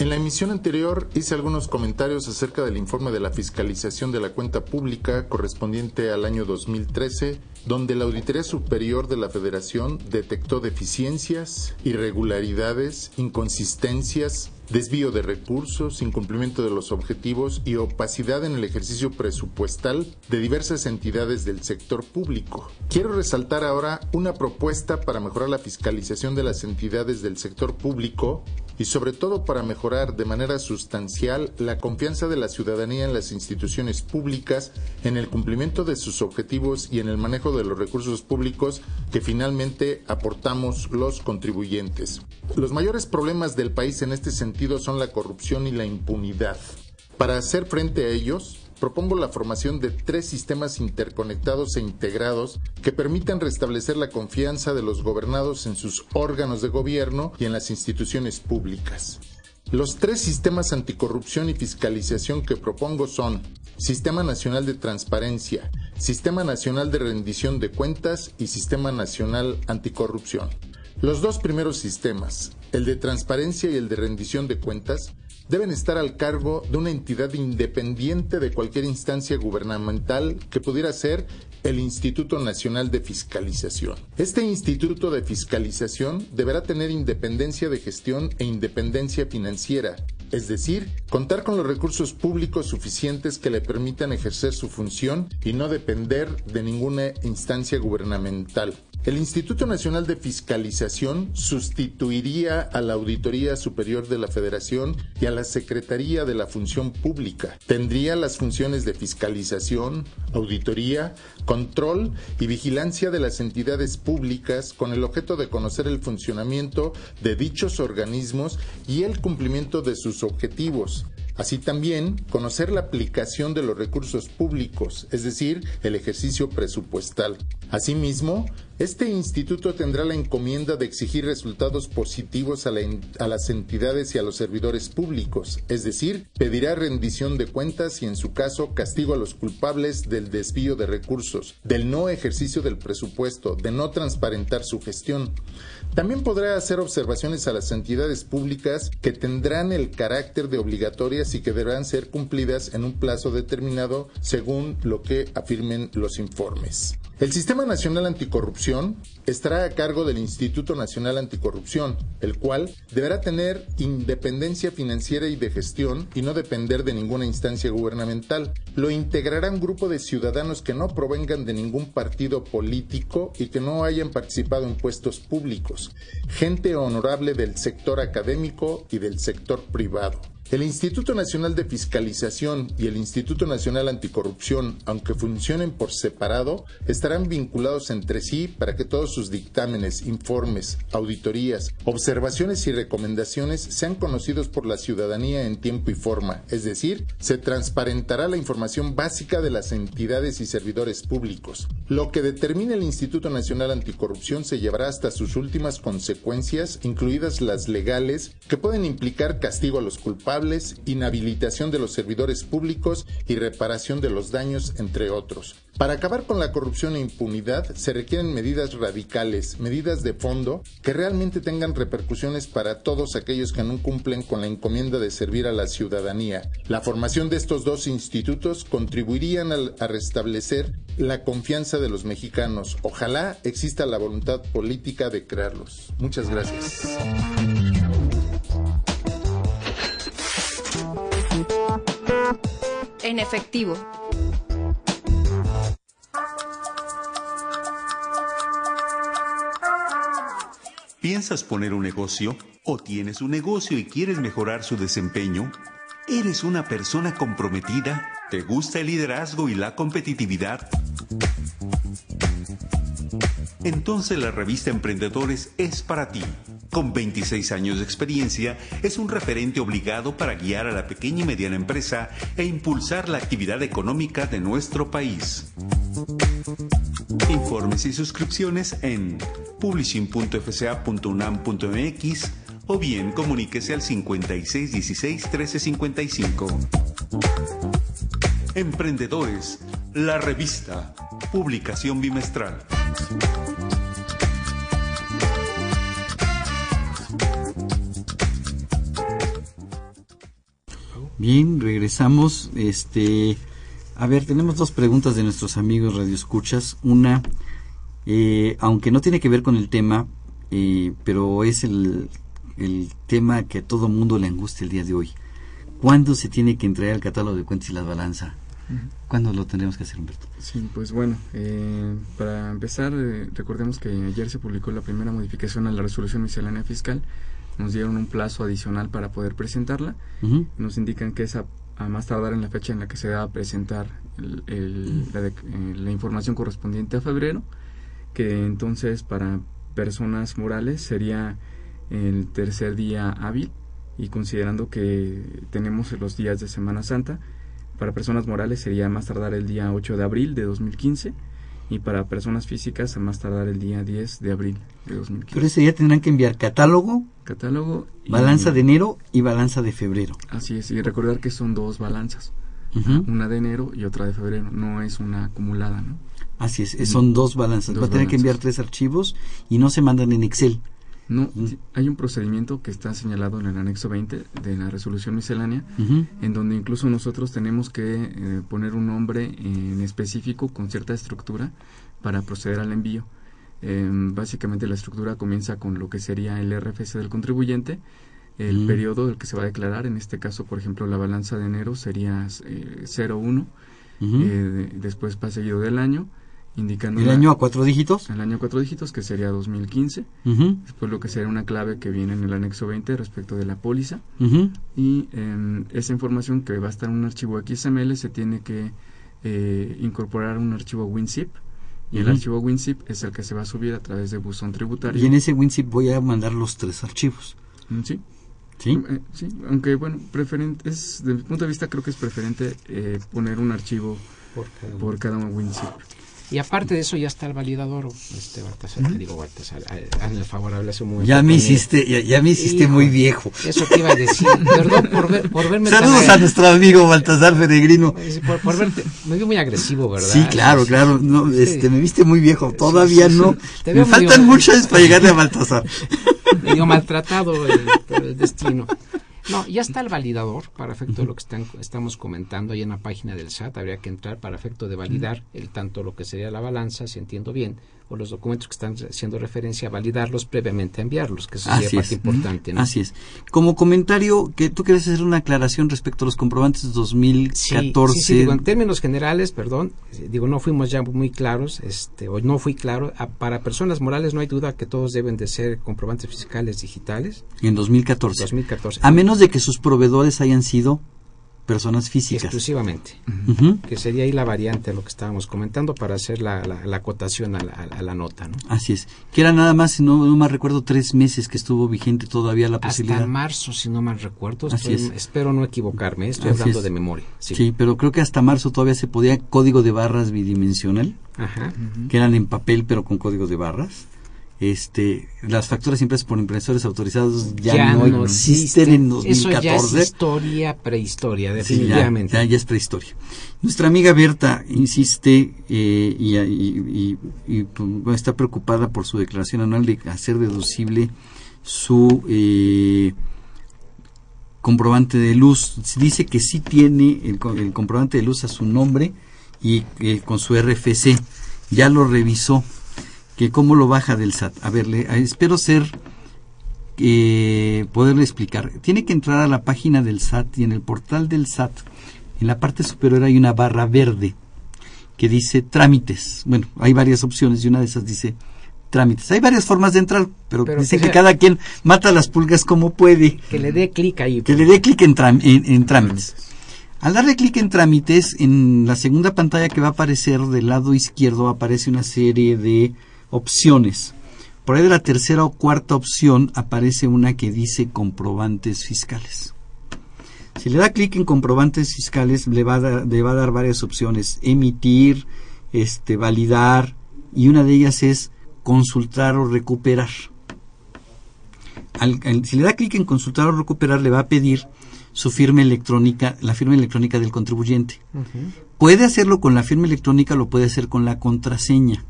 En la emisión anterior hice algunos comentarios acerca del informe de la fiscalización de la cuenta pública correspondiente al año 2013, donde la Auditoría Superior de la Federación detectó deficiencias, irregularidades, inconsistencias, desvío de recursos, incumplimiento de los objetivos y opacidad en el ejercicio presupuestal de diversas entidades del sector público. Quiero resaltar ahora una propuesta para mejorar la fiscalización de las entidades del sector público y sobre todo para mejorar de manera sustancial la confianza de la ciudadanía en las instituciones públicas, en el cumplimiento de sus objetivos y en el manejo de los recursos públicos que finalmente aportamos los contribuyentes. Los mayores problemas del país en este sentido son la corrupción y la impunidad. Para hacer frente a ellos, propongo la formación de tres sistemas interconectados e integrados que permitan restablecer la confianza de los gobernados en sus órganos de gobierno y en las instituciones públicas. Los tres sistemas anticorrupción y fiscalización que propongo son Sistema Nacional de Transparencia, Sistema Nacional de Rendición de Cuentas y Sistema Nacional Anticorrupción. Los dos primeros sistemas, el de transparencia y el de rendición de cuentas, deben estar al cargo de una entidad independiente de cualquier instancia gubernamental que pudiera ser el Instituto Nacional de Fiscalización. Este Instituto de Fiscalización deberá tener independencia de gestión e independencia financiera, es decir, contar con los recursos públicos suficientes que le permitan ejercer su función y no depender de ninguna instancia gubernamental. El Instituto Nacional de Fiscalización sustituiría a la Auditoría Superior de la Federación y a la Secretaría de la Función Pública. Tendría las funciones de fiscalización, auditoría, control y vigilancia de las entidades públicas con el objeto de conocer el funcionamiento de dichos organismos y el cumplimiento de sus objetivos. Así también conocer la aplicación de los recursos públicos, es decir, el ejercicio presupuestal. Asimismo, este instituto tendrá la encomienda de exigir resultados positivos a, las entidades y a los servidores públicos, es decir, pedirá rendición de cuentas y en su caso castigo a los culpables del desvío de recursos, del no ejercicio del presupuesto, de no transparentar su gestión. También podrá hacer observaciones a las entidades públicas que tendrán el carácter de obligatorias y que deberán ser cumplidas en un plazo determinado según lo que afirmen los informes. El Sistema Nacional Anticorrupción estará a cargo del Instituto Nacional Anticorrupción, el cual deberá tener independencia financiera y de gestión y no depender de ninguna instancia gubernamental. Lo integrará un grupo de ciudadanos que no provengan de ningún partido político y que no hayan participado en puestos públicos, gente honorable del sector académico y del sector privado. El Instituto Nacional de Fiscalización y el Instituto Nacional Anticorrupción, aunque funcionen por separado, estarán vinculados entre sí para que todos sus dictámenes, informes, auditorías, observaciones y recomendaciones sean conocidos por la ciudadanía en tiempo y forma, es decir, se transparentará la información básica de las entidades y servidores públicos. Lo que determine el Instituto Nacional Anticorrupción se llevará hasta sus últimas consecuencias, incluidas las legales, que pueden implicar castigo a los culpables, inhabilitación de los servidores públicos y reparación de los daños, entre otros. Para acabar con la corrupción e impunidad se requieren medidas radicales, medidas de fondo que realmente tengan repercusiones para todos aquellos que no cumplen con la encomienda de servir a la ciudadanía. La formación de estos dos institutos contribuirían a restablecer la confianza de los mexicanos. Ojalá exista la voluntad política de crearlos. Muchas gracias. Efectivo. ¿Piensas poner un negocio? ¿O tienes un negocio y quieres mejorar su desempeño? ¿Eres una persona comprometida? ¿Te gusta el liderazgo y la competitividad? Entonces la revista Emprendedores es para ti. Con 26 años de experiencia, es un referente obligado para guiar a la pequeña y mediana empresa e impulsar la actividad económica de nuestro país. Informes y suscripciones en publishing.fca.unam.mx o bien comuníquese al 5616 1355. Emprendedores, la revista, publicación bimestral. Bien, regresamos. Este, a ver, tenemos dos preguntas de nuestros amigos radioescuchas. Una, eh, aunque no tiene que ver con el tema, eh, pero es el, el tema que a todo mundo le angustia el día de hoy. ¿Cuándo se tiene que entregar el catálogo de cuentas y la balanza? ¿Cuándo lo tendremos que hacer, Humberto? Sí, pues bueno, eh, para empezar, eh, recordemos que ayer se publicó la primera modificación a la resolución miscelánea fiscal. Nos dieron un plazo adicional para poder presentarla. Nos indican que es a, a más tardar en la fecha en la que se va a presentar el- el- la, de- eh, la información correspondiente a febrero, que entonces para personas morales sería el tercer día hábil y considerando que tenemos los días de Semana Santa, para personas morales sería más tardar el día 8 de abril de 2015 y para personas físicas a más tardar el día 10 de abril de 2015. Pero ese día tendrán que enviar catálogo, Catálogo y- balanza de enero y balanza de febrero. Así es, y recordar que son dos balanzas, una de enero y otra de febrero, no es una acumulada, ¿no? Así es, son dos balanzas. Dos Va a tener que enviar tres archivos y no se mandan en Excel. No, hay un procedimiento que está señalado en el anexo 20 de la resolución miscelánea, en donde incluso nosotros tenemos que eh, poner un nombre en específico con cierta estructura para proceder al envío. Eh, básicamente la estructura comienza con lo que sería el RFC del contribuyente, el Mm. periodo del que se va a declarar, en este caso, por ejemplo, la balanza de enero sería eh, 01, Ujú. eh, de- después va seguido del año, indicando... ¿El una- año a cuatro dígitos? El año a cuatro dígitos, que sería 2015. Ujú. Después lo que sería una clave que viene en el anexo 20 respecto de la póliza. Y em, esa información que va a estar en un archivo XML se tiene que eh, incorporar un archivo WinZip. Y el archivo WinZip es el que se va a subir a través de buzón tributario. Y en ese WinZip voy a mandar los tres archivos. Mm, Sí. ¿Sí? Eh, sí, aunque bueno, preferente es, de mi punto de vista creo que es preferente eh, poner un archivo Por cada por cada WinZip. Y aparte de eso ya está el validador, este Baltasar, te digo Baltasar, a- hazme el favor, habla un momento. Ya me hiciste, ya, ya me hiciste Hijo, muy viejo. Eso te iba a decir, perdón por, ver, por verme tan Saludos a nuestro amigo Baltasar Peregrino. Por, por verte, me veo muy agresivo, ¿verdad? Sí, claro, claro. No, Sí. este, me viste muy viejo. Todavía sí, sí. no. Te Me faltan muchas para llegarle a Baltasar. medio maltratado el- por el destino. No, ya está el validador para efecto de lo que están, estamos comentando ahí en la página del SAT. Habría que entrar para efecto de validar el tanto lo que sería la balanza, si entiendo bien, o los documentos que están haciendo referencia, validarlos previamente a enviarlos, que eso sería Así parte es. importante. ¿no? Así es. Como comentario, que tú quieres hacer una aclaración respecto a los comprobantes Sí, 2014. sí, sí, digo, en términos generales, perdón, eh, digo, no fuimos ya muy claros, este, o no fui claro, a- para personas morales no hay duda que todos deben de ser comprobantes fiscales digitales. En 2014. 2014. A menos de que sus proveedores hayan sido personas físicas. Exclusivamente. Que sería ahí la variante de lo que estábamos comentando para hacer la, la, la acotación a la, a- a la nota, ¿no? Así es. Que era nada más, si no, no me recuerdo, tres meses que estuvo vigente todavía la Hasta posibilidad. marzo, si no mal recuerdo. Así estoy- es. Espero no equivocarme, estoy Así hablando es. de memoria. Sí. Sí. pero creo que hasta marzo todavía se podía código de barras bidimensional, Ajá. que eran en papel pero con código de barras. Este, las facturas impresas por impresores autorizados ya, no, existen en Eso ya 2014. es historia, prehistoria, Sí, ya, definitivamente. ya, ya es prehistoria. Nuestra amiga Berta insiste eh, y, y- y- y, pues, está preocupada por su declaración anual de hacer deducible su eh, comprobante de luz. Dice que sí tiene el, el comprobante de luz a su nombre y eh, con su RFC. Ya lo revisó. Que cómo lo baja del SAT. A ver, le- espero ser eh, poderle explicar. Tiene que entrar a la página del SAT y en el portal del SAT, en la parte superior hay una barra verde que dice trámites. Bueno, hay varias opciones y una de esas dice trámites. Hay varias formas de entrar, pero, Pero dicen que cada quien mata las pulgas como puede. Que le dé clic ahí. Que le dé clic en, en- en trámites. Al darle clic en trámites, en la segunda pantalla que va a aparecer del lado izquierdo aparece una serie de opciones. Por ahí de la tercera o cuarta opción aparece una que dice comprobantes fiscales. Si le da clic en comprobantes fiscales, le va a dar, le va a dar varias opciones. Emitir, este, validar, y una de ellas es consultar o recuperar. Al- al- si le da clic en consultar o recuperar, le va a pedir su firma electrónica, la firma electrónica del contribuyente. Puede hacerlo con la firma electrónica, lo puede hacer con la contraseña.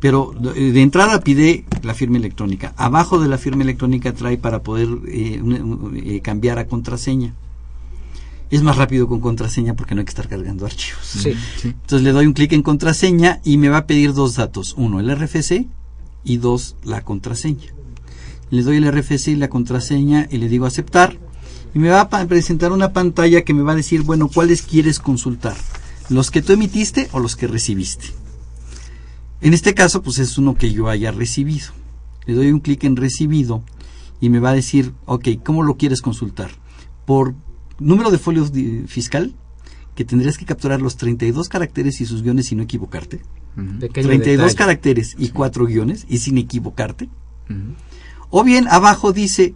Pero eh, de entrada pide la firma electrónica. Abajo de la firma electrónica trae para poder eh, un- un- eh, cambiar a contraseña. es más rápido con contraseña porque no hay que estar cargando archivos. Sí. Entonces le doy un clic en contraseña y me va a pedir dos datos. Uno, el RFC y dos, la contraseña. Le doy el RFC y la contraseña y le digo aceptar. Y me va a presentar una pantalla que me va a decir, bueno, ¿cuáles quieres consultar? ¿Los que tú emitiste o los que recibiste? En este caso, pues es uno que yo haya recibido. Le doy un clic en recibido y me va a decir, ok, ¿cómo lo quieres consultar? Por número de folio fiscal, que tendrías que capturar los 32 caracteres y sus guiones y no equivocarte. 32 caracteres y 4 guiones y sin equivocarte. O bien abajo dice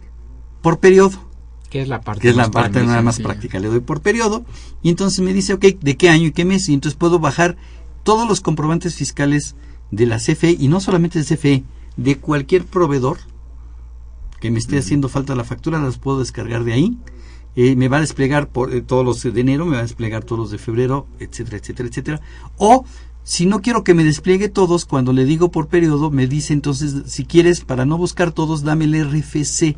por periodo. Que es la parte, que es la parte nada más práctica. Le doy por periodo y entonces me dice, ok, ¿de qué año y qué mes? Y entonces puedo bajar todos los comprobantes fiscales de la CFE y no solamente de CFE, de cualquier proveedor que me esté haciendo falta la factura, las puedo descargar de ahí. Eh, me va a desplegar por, eh, todos los de enero, me va a desplegar todos los de febrero, etcétera, etcétera, etcétera. O si no quiero que me despliegue todos, cuando le digo por periodo, me dice entonces, si quieres, para no buscar todos, dame el RFC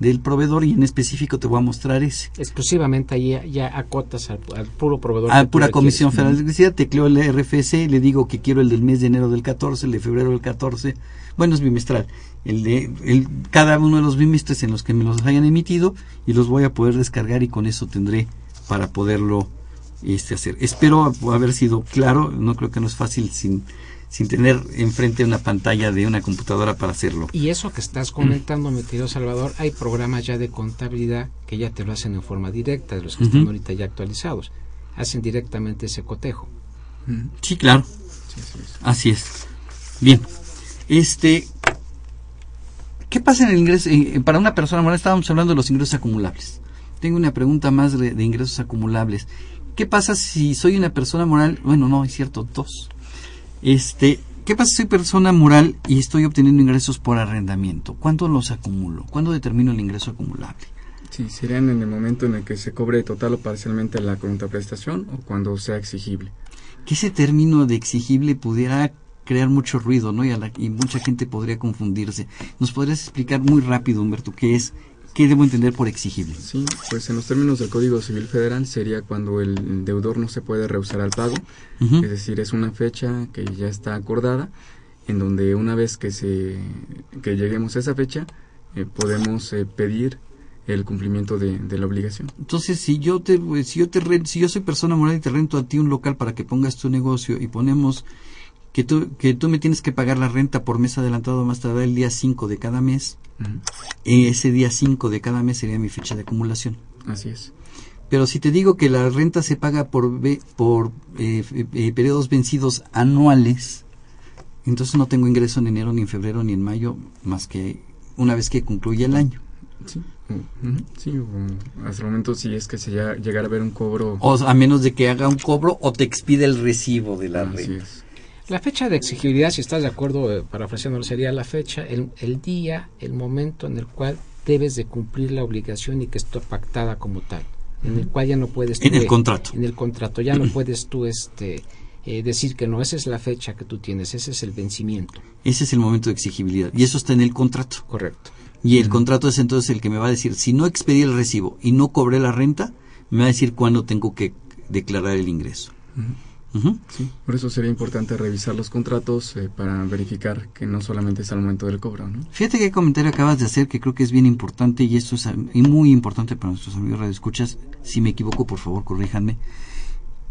del proveedor y en específico te voy a mostrar ese. Exclusivamente ahí ya acotas al, puro proveedor. A pura Comisión Federal de Electricidad, tecleo el RFC, le digo que quiero el del mes de enero del 14, el de febrero del 14, bueno, es bimestral, el de el, cada uno de los bimestres en los que me los hayan emitido y los voy a poder descargar y con eso tendré para poderlo este, hacer. Espero haber sido claro, no creo que no es fácil sin sin tener enfrente una pantalla de una computadora para hacerlo. Y eso que estás comentando, mi querido Salvador, hay programas ya de contabilidad que ya te lo hacen en forma directa, de los que están ahorita ya actualizados. Hacen directamente ese cotejo. Sí, claro. Así es. Bien. Este, ¿qué pasa en el ingreso? Eh, para una persona moral estábamos hablando de los ingresos acumulables. Tengo una pregunta más de, de ingresos acumulables. ¿Qué pasa si soy una persona moral? Bueno, no, es cierto, dos. Este, ¿qué pasa si soy persona moral y estoy obteniendo ingresos por arrendamiento? ¿Cuándo los acumulo? ¿Cuándo determino el ingreso acumulable? Sí, serían en el momento en el que se cobre total o parcialmente la contraprestación o cuando sea exigible. Que ese término de exigible pudiera crear mucho ruido, ¿no? Y, y mucha gente podría confundirse. ¿Nos podrías explicar muy rápido, Humberto, qué es ¿Qué debo entender por exigible? Sí, pues en los términos del Código Civil Federal sería cuando el deudor no se puede rehusar al pago, es decir, es una fecha que ya está acordada, en donde una vez que se que lleguemos a esa fecha eh, podemos eh, pedir el cumplimiento de, la obligación. Entonces, si yo te si yo te si yo soy persona moral y te rento a ti un local para que pongas tu negocio y ponemos que tú, que tú me tienes que pagar la renta por mes adelantado más tarde el día 5 de cada mes, ese día 5 de cada mes sería mi fecha de acumulación. Así es. Pero si te digo que la renta se paga por, por eh, eh, periodos vencidos anuales, entonces no tengo ingreso en enero, ni en febrero, ni en mayo, más que una vez que concluye el año. Sí, sí hasta el momento sí es que se llegara a ver un cobro. O a menos de que haga un cobro o te expide el recibo de la Así renta. Es. La fecha de exigibilidad, si estás de acuerdo, eh, parafraseándolo, sería la fecha, el, el, día, el momento en el cual debes de cumplir la obligación y que está pactada como tal, en el cual ya no puedes... en el contrato. En el contrato, ya no puedes tú este, eh, decir que no, esa es la fecha que tú tienes, ese es el vencimiento. Ese es el momento de exigibilidad y eso está en el contrato. Correcto. Y el contrato es entonces el que me va a decir, si no expedí el recibo y no cobré la renta, me va a decir cuándo tengo que declarar el ingreso. Sí, por eso sería importante revisar los contratos eh, para verificar que no solamente es al momento del cobro. ¿no? Fíjate qué comentario acabas de hacer que creo que es bien importante y esto es y muy importante para nuestros amigos radioescuchas. Si me equivoco, por favor, corríjanme.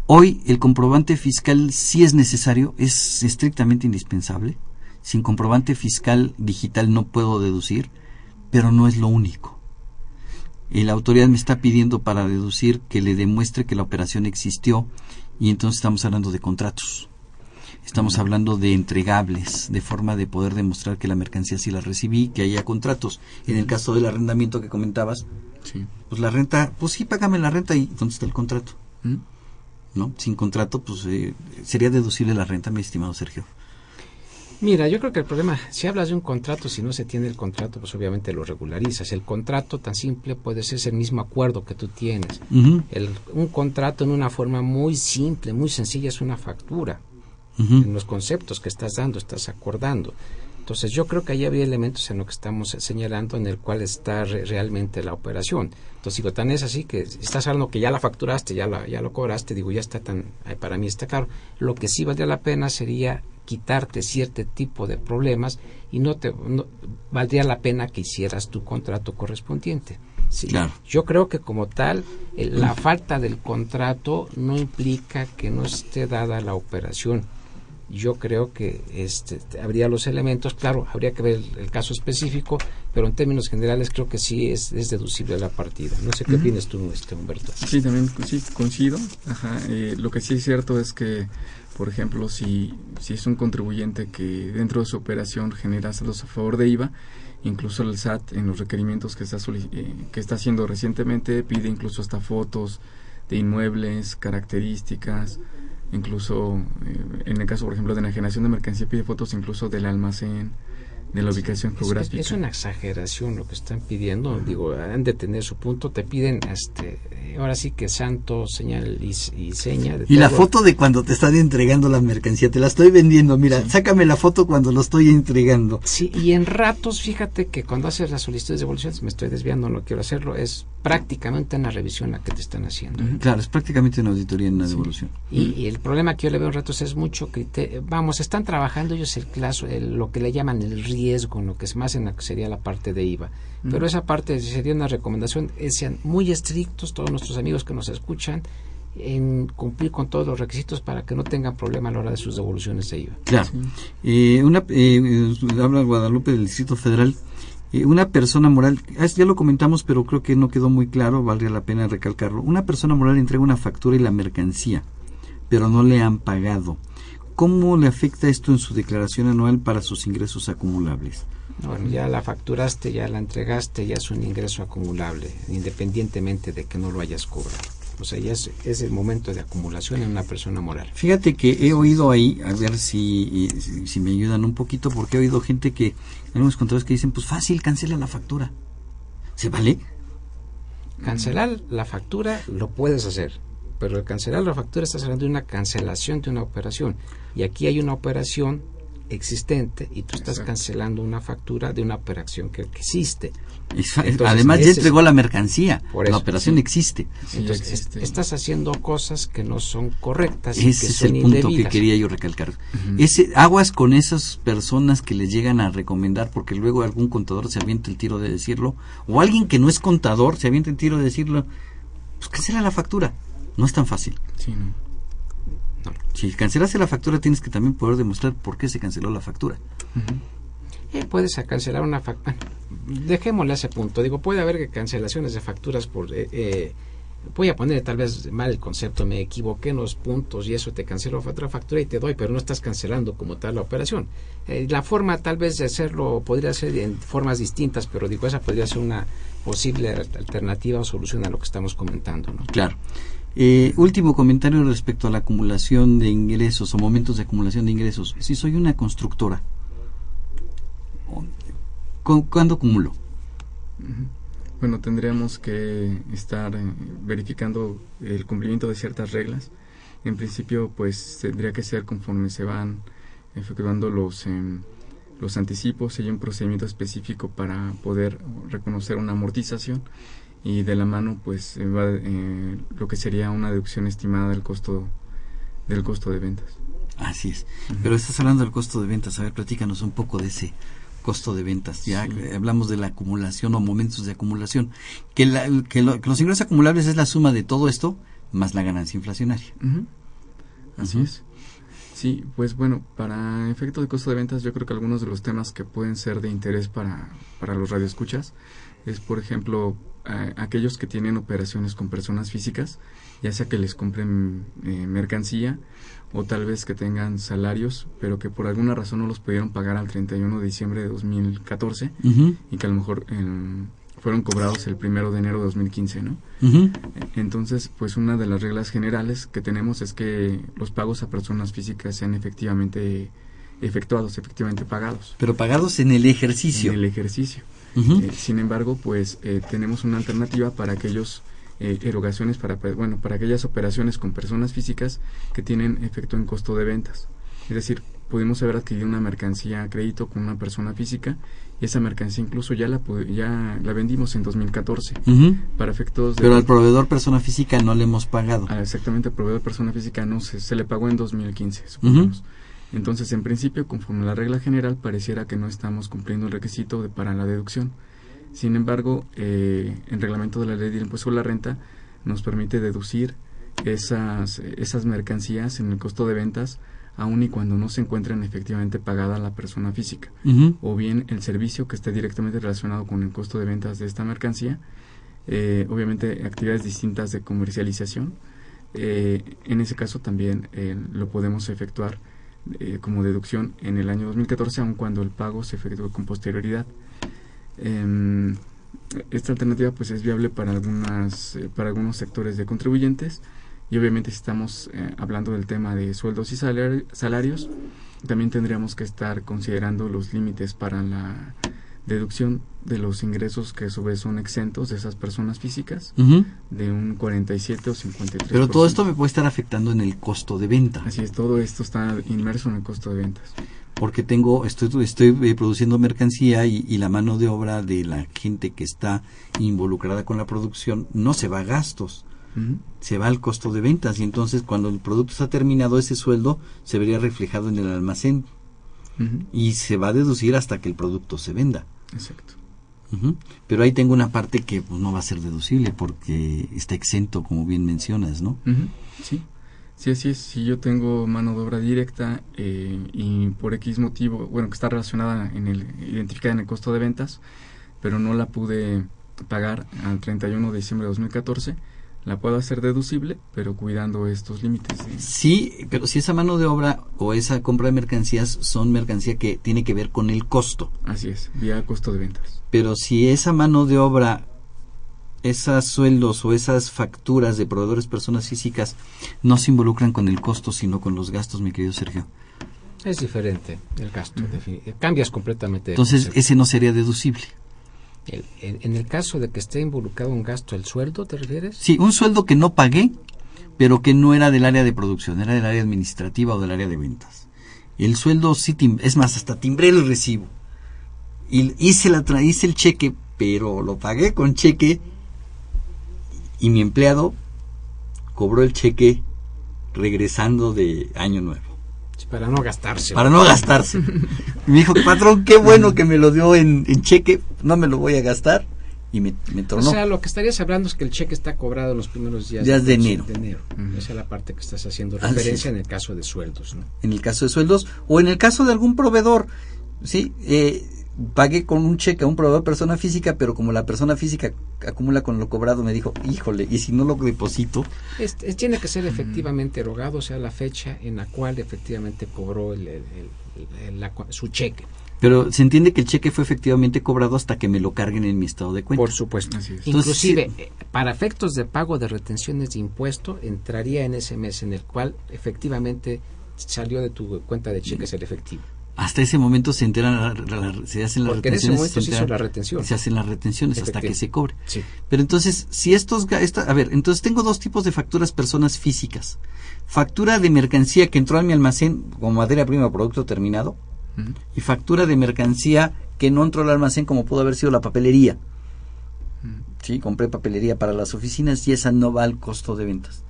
Hoy el comprobante fiscal sí es necesario, es estrictamente indispensable. Sin comprobante fiscal digital no puedo deducir, pero no es lo único. la autoridad me está pidiendo para deducir que le demuestre que la operación existió y entonces estamos hablando de contratos. Estamos hablando de entregables, de forma de poder demostrar que la mercancía sí la recibí, que haya contratos. En el caso del arrendamiento que comentabas, pues la renta, pues sí, págame la renta y ¿dónde está el contrato? ¿No? Sin contrato, pues eh, sería deducible la renta, mi estimado Sergio. Mira, yo creo que el problema, si hablas de un contrato, si no se tiene el contrato, pues obviamente lo regularizas. El contrato tan simple puede ser el mismo acuerdo que tú tienes. el, un contrato en una forma muy simple, muy sencilla, es una factura. En los conceptos que estás dando, estás acordando. Entonces yo creo que ahí había elementos en lo que estamos señalando en el cual está realmente la operación. Entonces digo, tan es así que estás hablando que ya la facturaste, ya, la, ya lo cobraste, digo, ya está tan, para mí está caro. Lo que sí valdría la pena sería quitarte cierto tipo de problemas y no te valdría la pena que hicieras tu contrato correspondiente. Sí, claro. Yo creo que como tal, la falta del contrato no implica que no esté dada la operación yo creo que este, habría los elementos, claro, habría que ver el, caso específico, pero en términos generales creo que sí es, deducible la partida. No sé qué opinas tú, este, Humberto. Sí, también sí, coincido. Ajá, eh, lo que sí es cierto es que, por ejemplo, si, si es un contribuyente que dentro de su operación genera saldos a favor de IVA, incluso el SAT en los requerimientos que está, eh, que está haciendo recientemente pide incluso hasta fotos de inmuebles, características, incluso eh, en el caso, por ejemplo, de la generación de mercancía pide fotos incluso del almacén, de la ubicación geográfica. Es, una exageración lo que están pidiendo, digo, han de tener su punto, te piden este ahora sí que santo, señal y, seña. y la foto de cuando te están entregando la mercancía, te la estoy vendiendo, mira, sácame la foto cuando lo estoy entregando. Sí, y en ratos, fíjate que cuando haces la solicitud de devolución, me estoy desviando, no quiero hacerlo, es prácticamente una revisión la que te están haciendo. Claro, es prácticamente una auditoría en la devolución. Y, el problema que yo le veo en ratos es mucho que, vamos, están trabajando ellos el, claso, lo que le llaman el riesgo, lo que es más en la que sería la parte de IVA. Pero esa parte sería una recomendación, sean muy estrictos todos nuestros amigos que nos escuchan en cumplir con todos los requisitos para que no tengan problema a la hora de sus devoluciones de IVA. Claro. Eh, una, eh, habla Guadalupe del Distrito Federal. Eh, una persona moral, ah, ya lo comentamos, pero creo que no quedó muy claro, valdría la pena recalcarlo. Una persona moral entrega una factura y la mercancía, pero no le han pagado. ¿Cómo le afecta esto en su declaración anual para sus ingresos acumulables? Bueno, ya la facturaste, ya la entregaste, ya es un ingreso acumulable, independientemente de que no lo hayas cobrado. O sea, ya es, el momento de acumulación en una persona moral. Fíjate que he oído ahí, a ver si, si, me ayudan un poquito, porque he oído gente que, algunos contadores que dicen, pues fácil, cancela la factura. ¿Se vale? Cancelar la factura lo puedes hacer, pero al cancelar la factura estás hablando de una cancelación de una operación. Y aquí hay una operación existente y tú estás cancelando una factura de una operación que, existe. Además ya entregó la mercancía, la operación existe. Entonces estás haciendo cosas que no son correctas. Ese que es el punto que quería yo recalcar. Ese aguas con esas personas que le llegan a recomendar porque luego algún contador se avienta el tiro de decirlo o alguien que no es contador se avienta el tiro de decirlo. Pues cancela la factura. No es tan fácil. Sí, no. Si cancelaste la factura, tienes que también poder demostrar por qué se canceló la factura. Eh, puedes cancelar una factura. dejémosle a ese punto. Digo, puede haber cancelaciones de facturas por. Eh, eh, voy a poner tal vez mal el concepto, me equivoqué en los puntos y eso te cancelo otra factura y te doy, pero no estás cancelando como tal la operación. la forma tal vez de hacerlo podría ser en formas distintas, pero digo, esa podría ser una posible alternativa o solución a lo que estamos comentando. ¿no? Claro. Eh, último comentario respecto a la acumulación de ingresos o momentos de acumulación de ingresos. Si soy una constructora, ¿cuándo acumulo? Bueno, tendríamos que estar eh, verificando el cumplimiento de ciertas reglas. En principio, pues tendría que ser conforme se van efectuando los, em, los anticipos. Hay un procedimiento específico para poder reconocer una amortización y de la mano pues va eh, lo que sería una deducción estimada del costo del costo de ventas. Así es. Pero estás hablando del costo de ventas. A ver, platícanos un poco de ese costo de ventas. Ya hablamos de la acumulación o momentos de acumulación. Que, que, los ingresos acumulables es la suma de todo esto más la ganancia inflacionaria. Así es. Sí, pues bueno, para efecto de costo de ventas, yo creo que algunos de los temas que pueden ser de interés para, para los radioescuchas es, por ejemplo, aquellos que tienen operaciones con personas físicas, ya sea que les compren eh, mercancía o tal vez que tengan salarios, pero que por alguna razón no los pudieron pagar al 31 de diciembre de 2014 y que a lo mejor em, fueron cobrados el primero de enero de 2015, ¿no? Entonces, pues una de las reglas generales que tenemos es que los pagos a personas físicas sean efectivamente efectuados, efectivamente pagados. Pero pagados en el ejercicio. En el ejercicio. Eh, sin embargo, pues eh, tenemos una alternativa para aquellos eh, erogaciones, para, bueno, para aquellas operaciones con personas físicas que tienen efecto en costo de ventas. Es decir, pudimos haber adquirido una mercancía a crédito con una persona física y esa mercancía incluso ya la ya la vendimos en 2014 para efectos de pero al proveedor persona física no le hemos pagado. Ah, exactamente al proveedor persona física no se, se le pagó en 2015 supongamos entonces en principio conforme a la regla general pareciera que no estamos cumpliendo el requisito de, para la deducción. Sin embargo eh, el reglamento de la ley del impuesto a la renta nos permite deducir esas esas mercancías en el costo de ventas aun y cuando no se encuentren efectivamente pagada la persona física, o bien el servicio que esté directamente relacionado con el costo de ventas de esta mercancía, eh, obviamente actividades distintas de comercialización, eh, en ese caso también eh, lo podemos efectuar como deducción en el año 2014, aun cuando el pago se efectúe con posterioridad. Em, esta alternativa pues es viable para algunas para algunos sectores de contribuyentes y obviamente si estamos eh, hablando del tema de sueldos y salarios, también tendríamos que estar considerando los límites para la deducción de los ingresos que a su vez son exentos de esas personas físicas de un 47 o 53. Pero todo esto me puede estar afectando en el costo de venta. Así es, todo esto está inmerso en el costo de ventas. Porque tengo, estoy, estoy eh, produciendo mercancía y, y, la mano de obra de la gente que está involucrada con la producción no se va a gastos se va al costo de ventas y entonces cuando el producto está terminado ese sueldo se vería reflejado en el almacén y se va a deducir hasta que el producto se venda. Exacto. Pero ahí tengo una parte que pues, no va a ser deducible porque está exento, como bien mencionas, ¿no? Sí. Sí, así es. Si yo tengo mano de obra directa eh, y por X motivo, bueno, que está relacionada en el, identificada en el costo de ventas, pero no la pude pagar al 31 de diciembre de 2014, la puedo hacer deducible, pero cuidando estos límites. Sí, pero si esa mano de obra o esa compra de mercancías son mercancía que tiene que ver con el costo. Así es, vía costo de ventas. Pero si esa mano de obra, esas sueldos o esas facturas de proveedores personas físicas no se involucran con el costo, sino con los gastos, mi querido Sergio. Es diferente el gasto, cambias completamente. Entonces, ese no sería deducible en el caso de que esté involucrado un gasto, ¿el sueldo te refieres? Sí, un sueldo que no pagué, pero que no era del área de producción, era del área administrativa o del área de ventas. El sueldo sí, es más, hasta timbré el recibo. Y hice, la hice el cheque, pero lo pagué con cheque y mi empleado cobró el cheque regresando de año nuevo. Para no gastarse. Para no gastarse. me dijo, patrón, qué bueno que me lo dio en, cheque, no me lo voy a gastar. Y me, me tornó. O sea, lo que estarías hablando es que el cheque está cobrado en los primeros días, días de, enero. Esa es la parte que estás haciendo referencia en el caso de sueldos. ¿no? En el caso de sueldos o en el caso de algún proveedor. Sí, eh, pagué con un cheque a un proveedor persona física, pero como la persona física acumula con lo cobrado, me dijo, híjole, y si no lo deposito. tiene que ser efectivamente erogado, o sea, la fecha en la cual efectivamente cobró el, su cheque. Pero se entiende que el cheque fue efectivamente cobrado hasta que me lo carguen en mi estado de cuenta. Por supuesto. Inclusive, eh, para efectos de pago de retenciones de impuesto, entraría en ese mes en el cual efectivamente salió de tu cuenta de cheques el efectivo hasta ese momento se enteran, se hacen las retenciones. se, se hacen las retenciones hasta que se cobre. Pero entonces, si estos, a ver, entonces tengo dos tipos de facturas personas físicas. Factura de mercancía que entró a mi almacén como materia prima o producto terminado. Y factura de mercancía que no entró al almacén como pudo haber sido la papelería. Sí, compré papelería para las oficinas y esa no va al costo de ventas.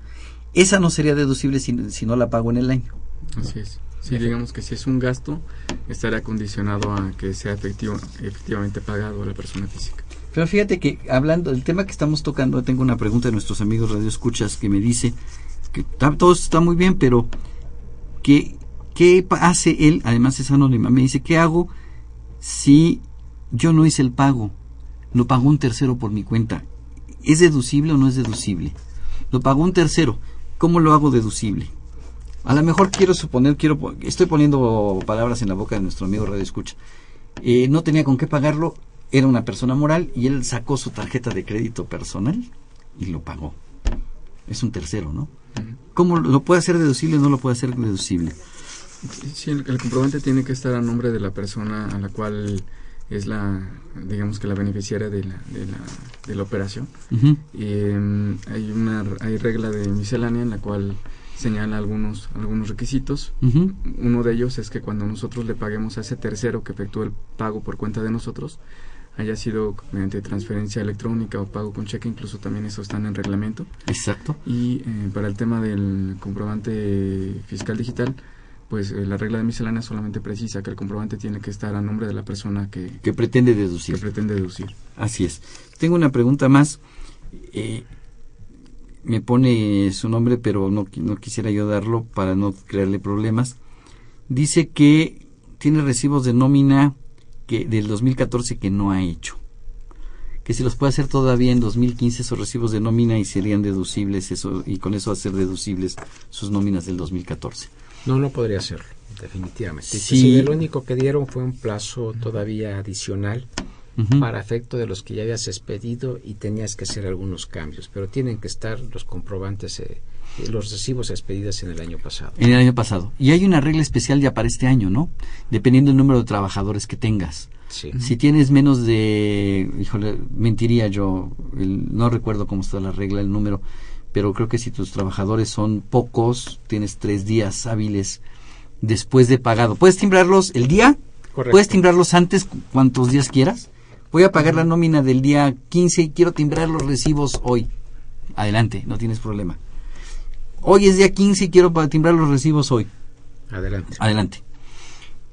Esa no sería deducible si, si no la pago en el año. Así es. Sí, digamos que si es un gasto, estará condicionado a que sea efectivo, efectivamente pagado a la persona física. Pero fíjate que hablando del tema que estamos tocando, tengo una pregunta de nuestros amigos Radio Escuchas que me dice que todo está muy bien, pero ¿qué, ¿qué hace él? Además es anónima. Me dice, ¿qué hago si yo no hice el pago? Lo pagó un tercero por mi cuenta. ¿Es deducible o no es deducible? Lo pagó un tercero. ¿Cómo lo hago deducible? A lo mejor quiero suponer, quiero, estoy poniendo palabras en la boca de nuestro amigo Radio Escucha. Eh, no tenía con qué pagarlo, era una persona moral y él sacó su tarjeta de crédito personal y lo pagó. Es un tercero, ¿no? ¿Cómo lo puede hacer deducible o no lo puede hacer deducible? Sí, el, comprobante tiene que estar a nombre de la persona a la cual es la, digamos que la beneficiaria de la, de la, de la operación. em, hay una hay regla de miscelánea en la cual señala algunos, algunos requisitos. Uno de ellos es que cuando nosotros le paguemos a ese tercero que efectúe el pago por cuenta de nosotros, haya sido mediante transferencia electrónica o pago con cheque, incluso también eso está en el reglamento. Exacto. Y eh, para el tema del comprobante fiscal digital, pues eh, la regla de miscelánea solamente precisa que el comprobante tiene que estar a nombre de la persona que, que pretende deducir. Que pretende deducir. Así es. Tengo una pregunta más. Eh, me pone su nombre, pero no, no quisiera yo darlo para no crearle problemas. Dice que tiene recibos de nómina que del 2014 que no ha hecho. Que si los puede hacer todavía en 2015 esos recibos de nómina y serían deducibles eso y con eso hacer deducibles sus nóminas del 2014. No, no podría hacerlo, definitivamente. Sí. Si lo único que dieron fue un plazo todavía adicional para efecto de los que ya habías expedido y tenías que hacer algunos cambios, pero tienen que estar los comprobantes, eh, los recibos expedidos en el año pasado. En el año pasado. Y hay una regla especial ya para este año, ¿no? Dependiendo del número de trabajadores que tengas. Sí. Si tienes menos de, híjole, mentiría yo, el, no recuerdo cómo está la regla, el número, pero creo que si tus trabajadores son pocos, tienes tres días hábiles después de pagado. ¿Puedes timbrarlos el día? Correcto. ¿Puedes timbrarlos antes cuantos días quieras? Voy a pagar la nómina del día 15 y quiero timbrar los recibos hoy. Adelante, no tienes problema. Hoy es día 15 y quiero timbrar los recibos hoy. Adelante. Adelante.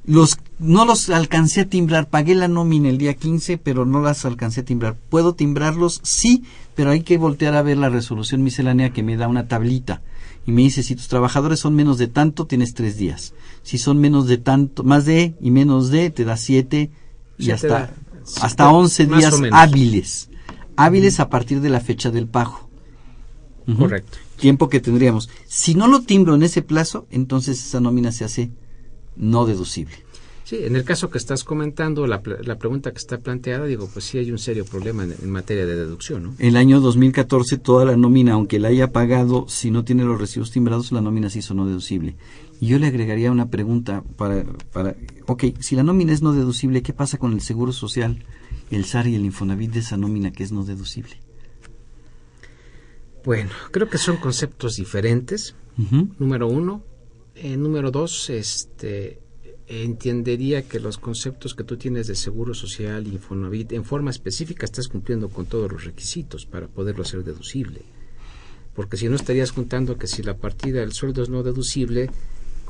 Los no los alcancé a timbrar, pagué la nómina el día 15, pero no las alcancé a timbrar. ¿Puedo timbrarlos? Sí, pero hay que voltear a ver la resolución miscelánea que me da una tablita y me dice si tus trabajadores son menos de tanto, tienes tres días. Si son menos de tanto, más de y menos de, te da siete y Sí, hasta, hasta sí, once más días o menos. hábiles. Hábiles a partir de la fecha del pago. Correcto. Tiempo que tendríamos. Si no lo timbro en ese plazo, entonces esa nómina se hace no deducible. Sí, en el caso que estás comentando, la, la pregunta que está planteada, digo, pues sí hay un serio problema en, en materia de deducción, ¿no? El año 2014 toda la nómina, aunque la haya pagado, si no tiene los recibos timbrados, la nómina se hizo no deducible. Yo le agregaría una pregunta para, para, ok, si la nómina es no deducible, ¿qué pasa con el Seguro Social, el SAR y el Infonavit de esa nómina que es no deducible? Bueno, creo que son conceptos diferentes. Número uno. Eh, número dos, este, entendería que los conceptos que tú tienes de seguro social, Infonavit, en forma específica estás cumpliendo con todos los requisitos para poderlo hacer deducible. Porque si no estarías contando que si la partida del sueldo es no deducible,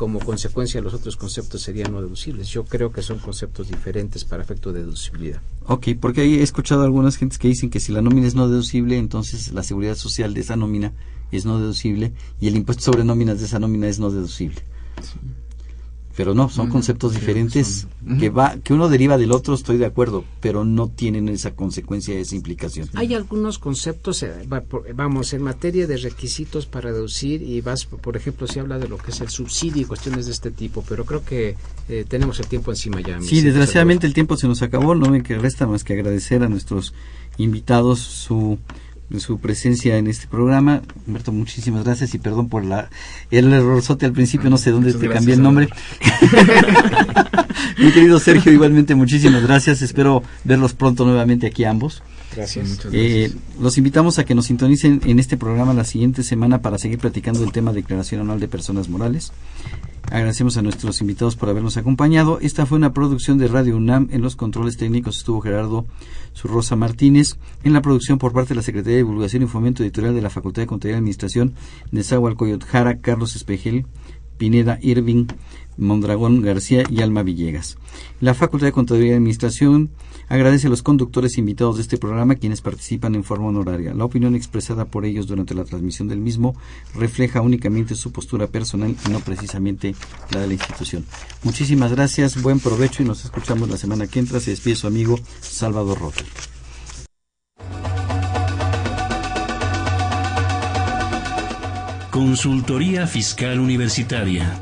como consecuencia los otros conceptos serían no deducibles. Yo creo que son conceptos diferentes para efecto de deducibilidad. Ok, porque ahí he escuchado a algunas gentes que dicen que si la nómina es no deducible, entonces la seguridad social de esa nómina es no deducible y el impuesto sobre nóminas de esa nómina es no deducible. Pero no, son Ujú, conceptos diferentes son- que va que uno deriva del otro, estoy de acuerdo, pero no tienen esa consecuencia, esa implicación. Hay algunos conceptos, eh, vamos, en materia de requisitos para deducir y vas, por ejemplo, se habla de lo que es el subsidio y cuestiones de este tipo, pero creo que eh, tenemos el tiempo encima ya. Sí, desgraciadamente el tiempo se nos acabó, no me resta más que agradecer a nuestros invitados su su presencia en este programa. Humberto, muchísimas gracias y perdón por la el errorzote al principio, no sé dónde Muchas te cambié el nombre. Mi querido Sergio, igualmente muchísimas gracias. Espero verlos pronto nuevamente aquí ambos. Gracias. Eh, gracias. los invitamos a que nos sintonicen en este programa la siguiente semana para seguir platicando del tema Declaración Anual de Personas Morales. Agradecemos a nuestros invitados por habernos acompañado. Esta fue una producción de Radio UNAM. En los controles técnicos estuvo Gerardo Surrosa Martínez. En la producción por parte de la Secretaría de Divulgación y Fomento Editorial de la Facultad de Contaduría y Administración de Zahualcoyot Jara, Carlos Espejel, Pineda Irving, Mondragón García y Alma Villegas. La Facultad de Contaduría y Administración agradece a los conductores invitados de este programa quienes participan en forma honoraria. La opinión expresada por ellos durante la transmisión del mismo refleja únicamente su postura personal y no precisamente la de la institución. Muchísimas gracias, buen provecho y nos escuchamos la semana que entra. Se despide su amigo Salvador Rotter. Consultoría Fiscal Universitaria.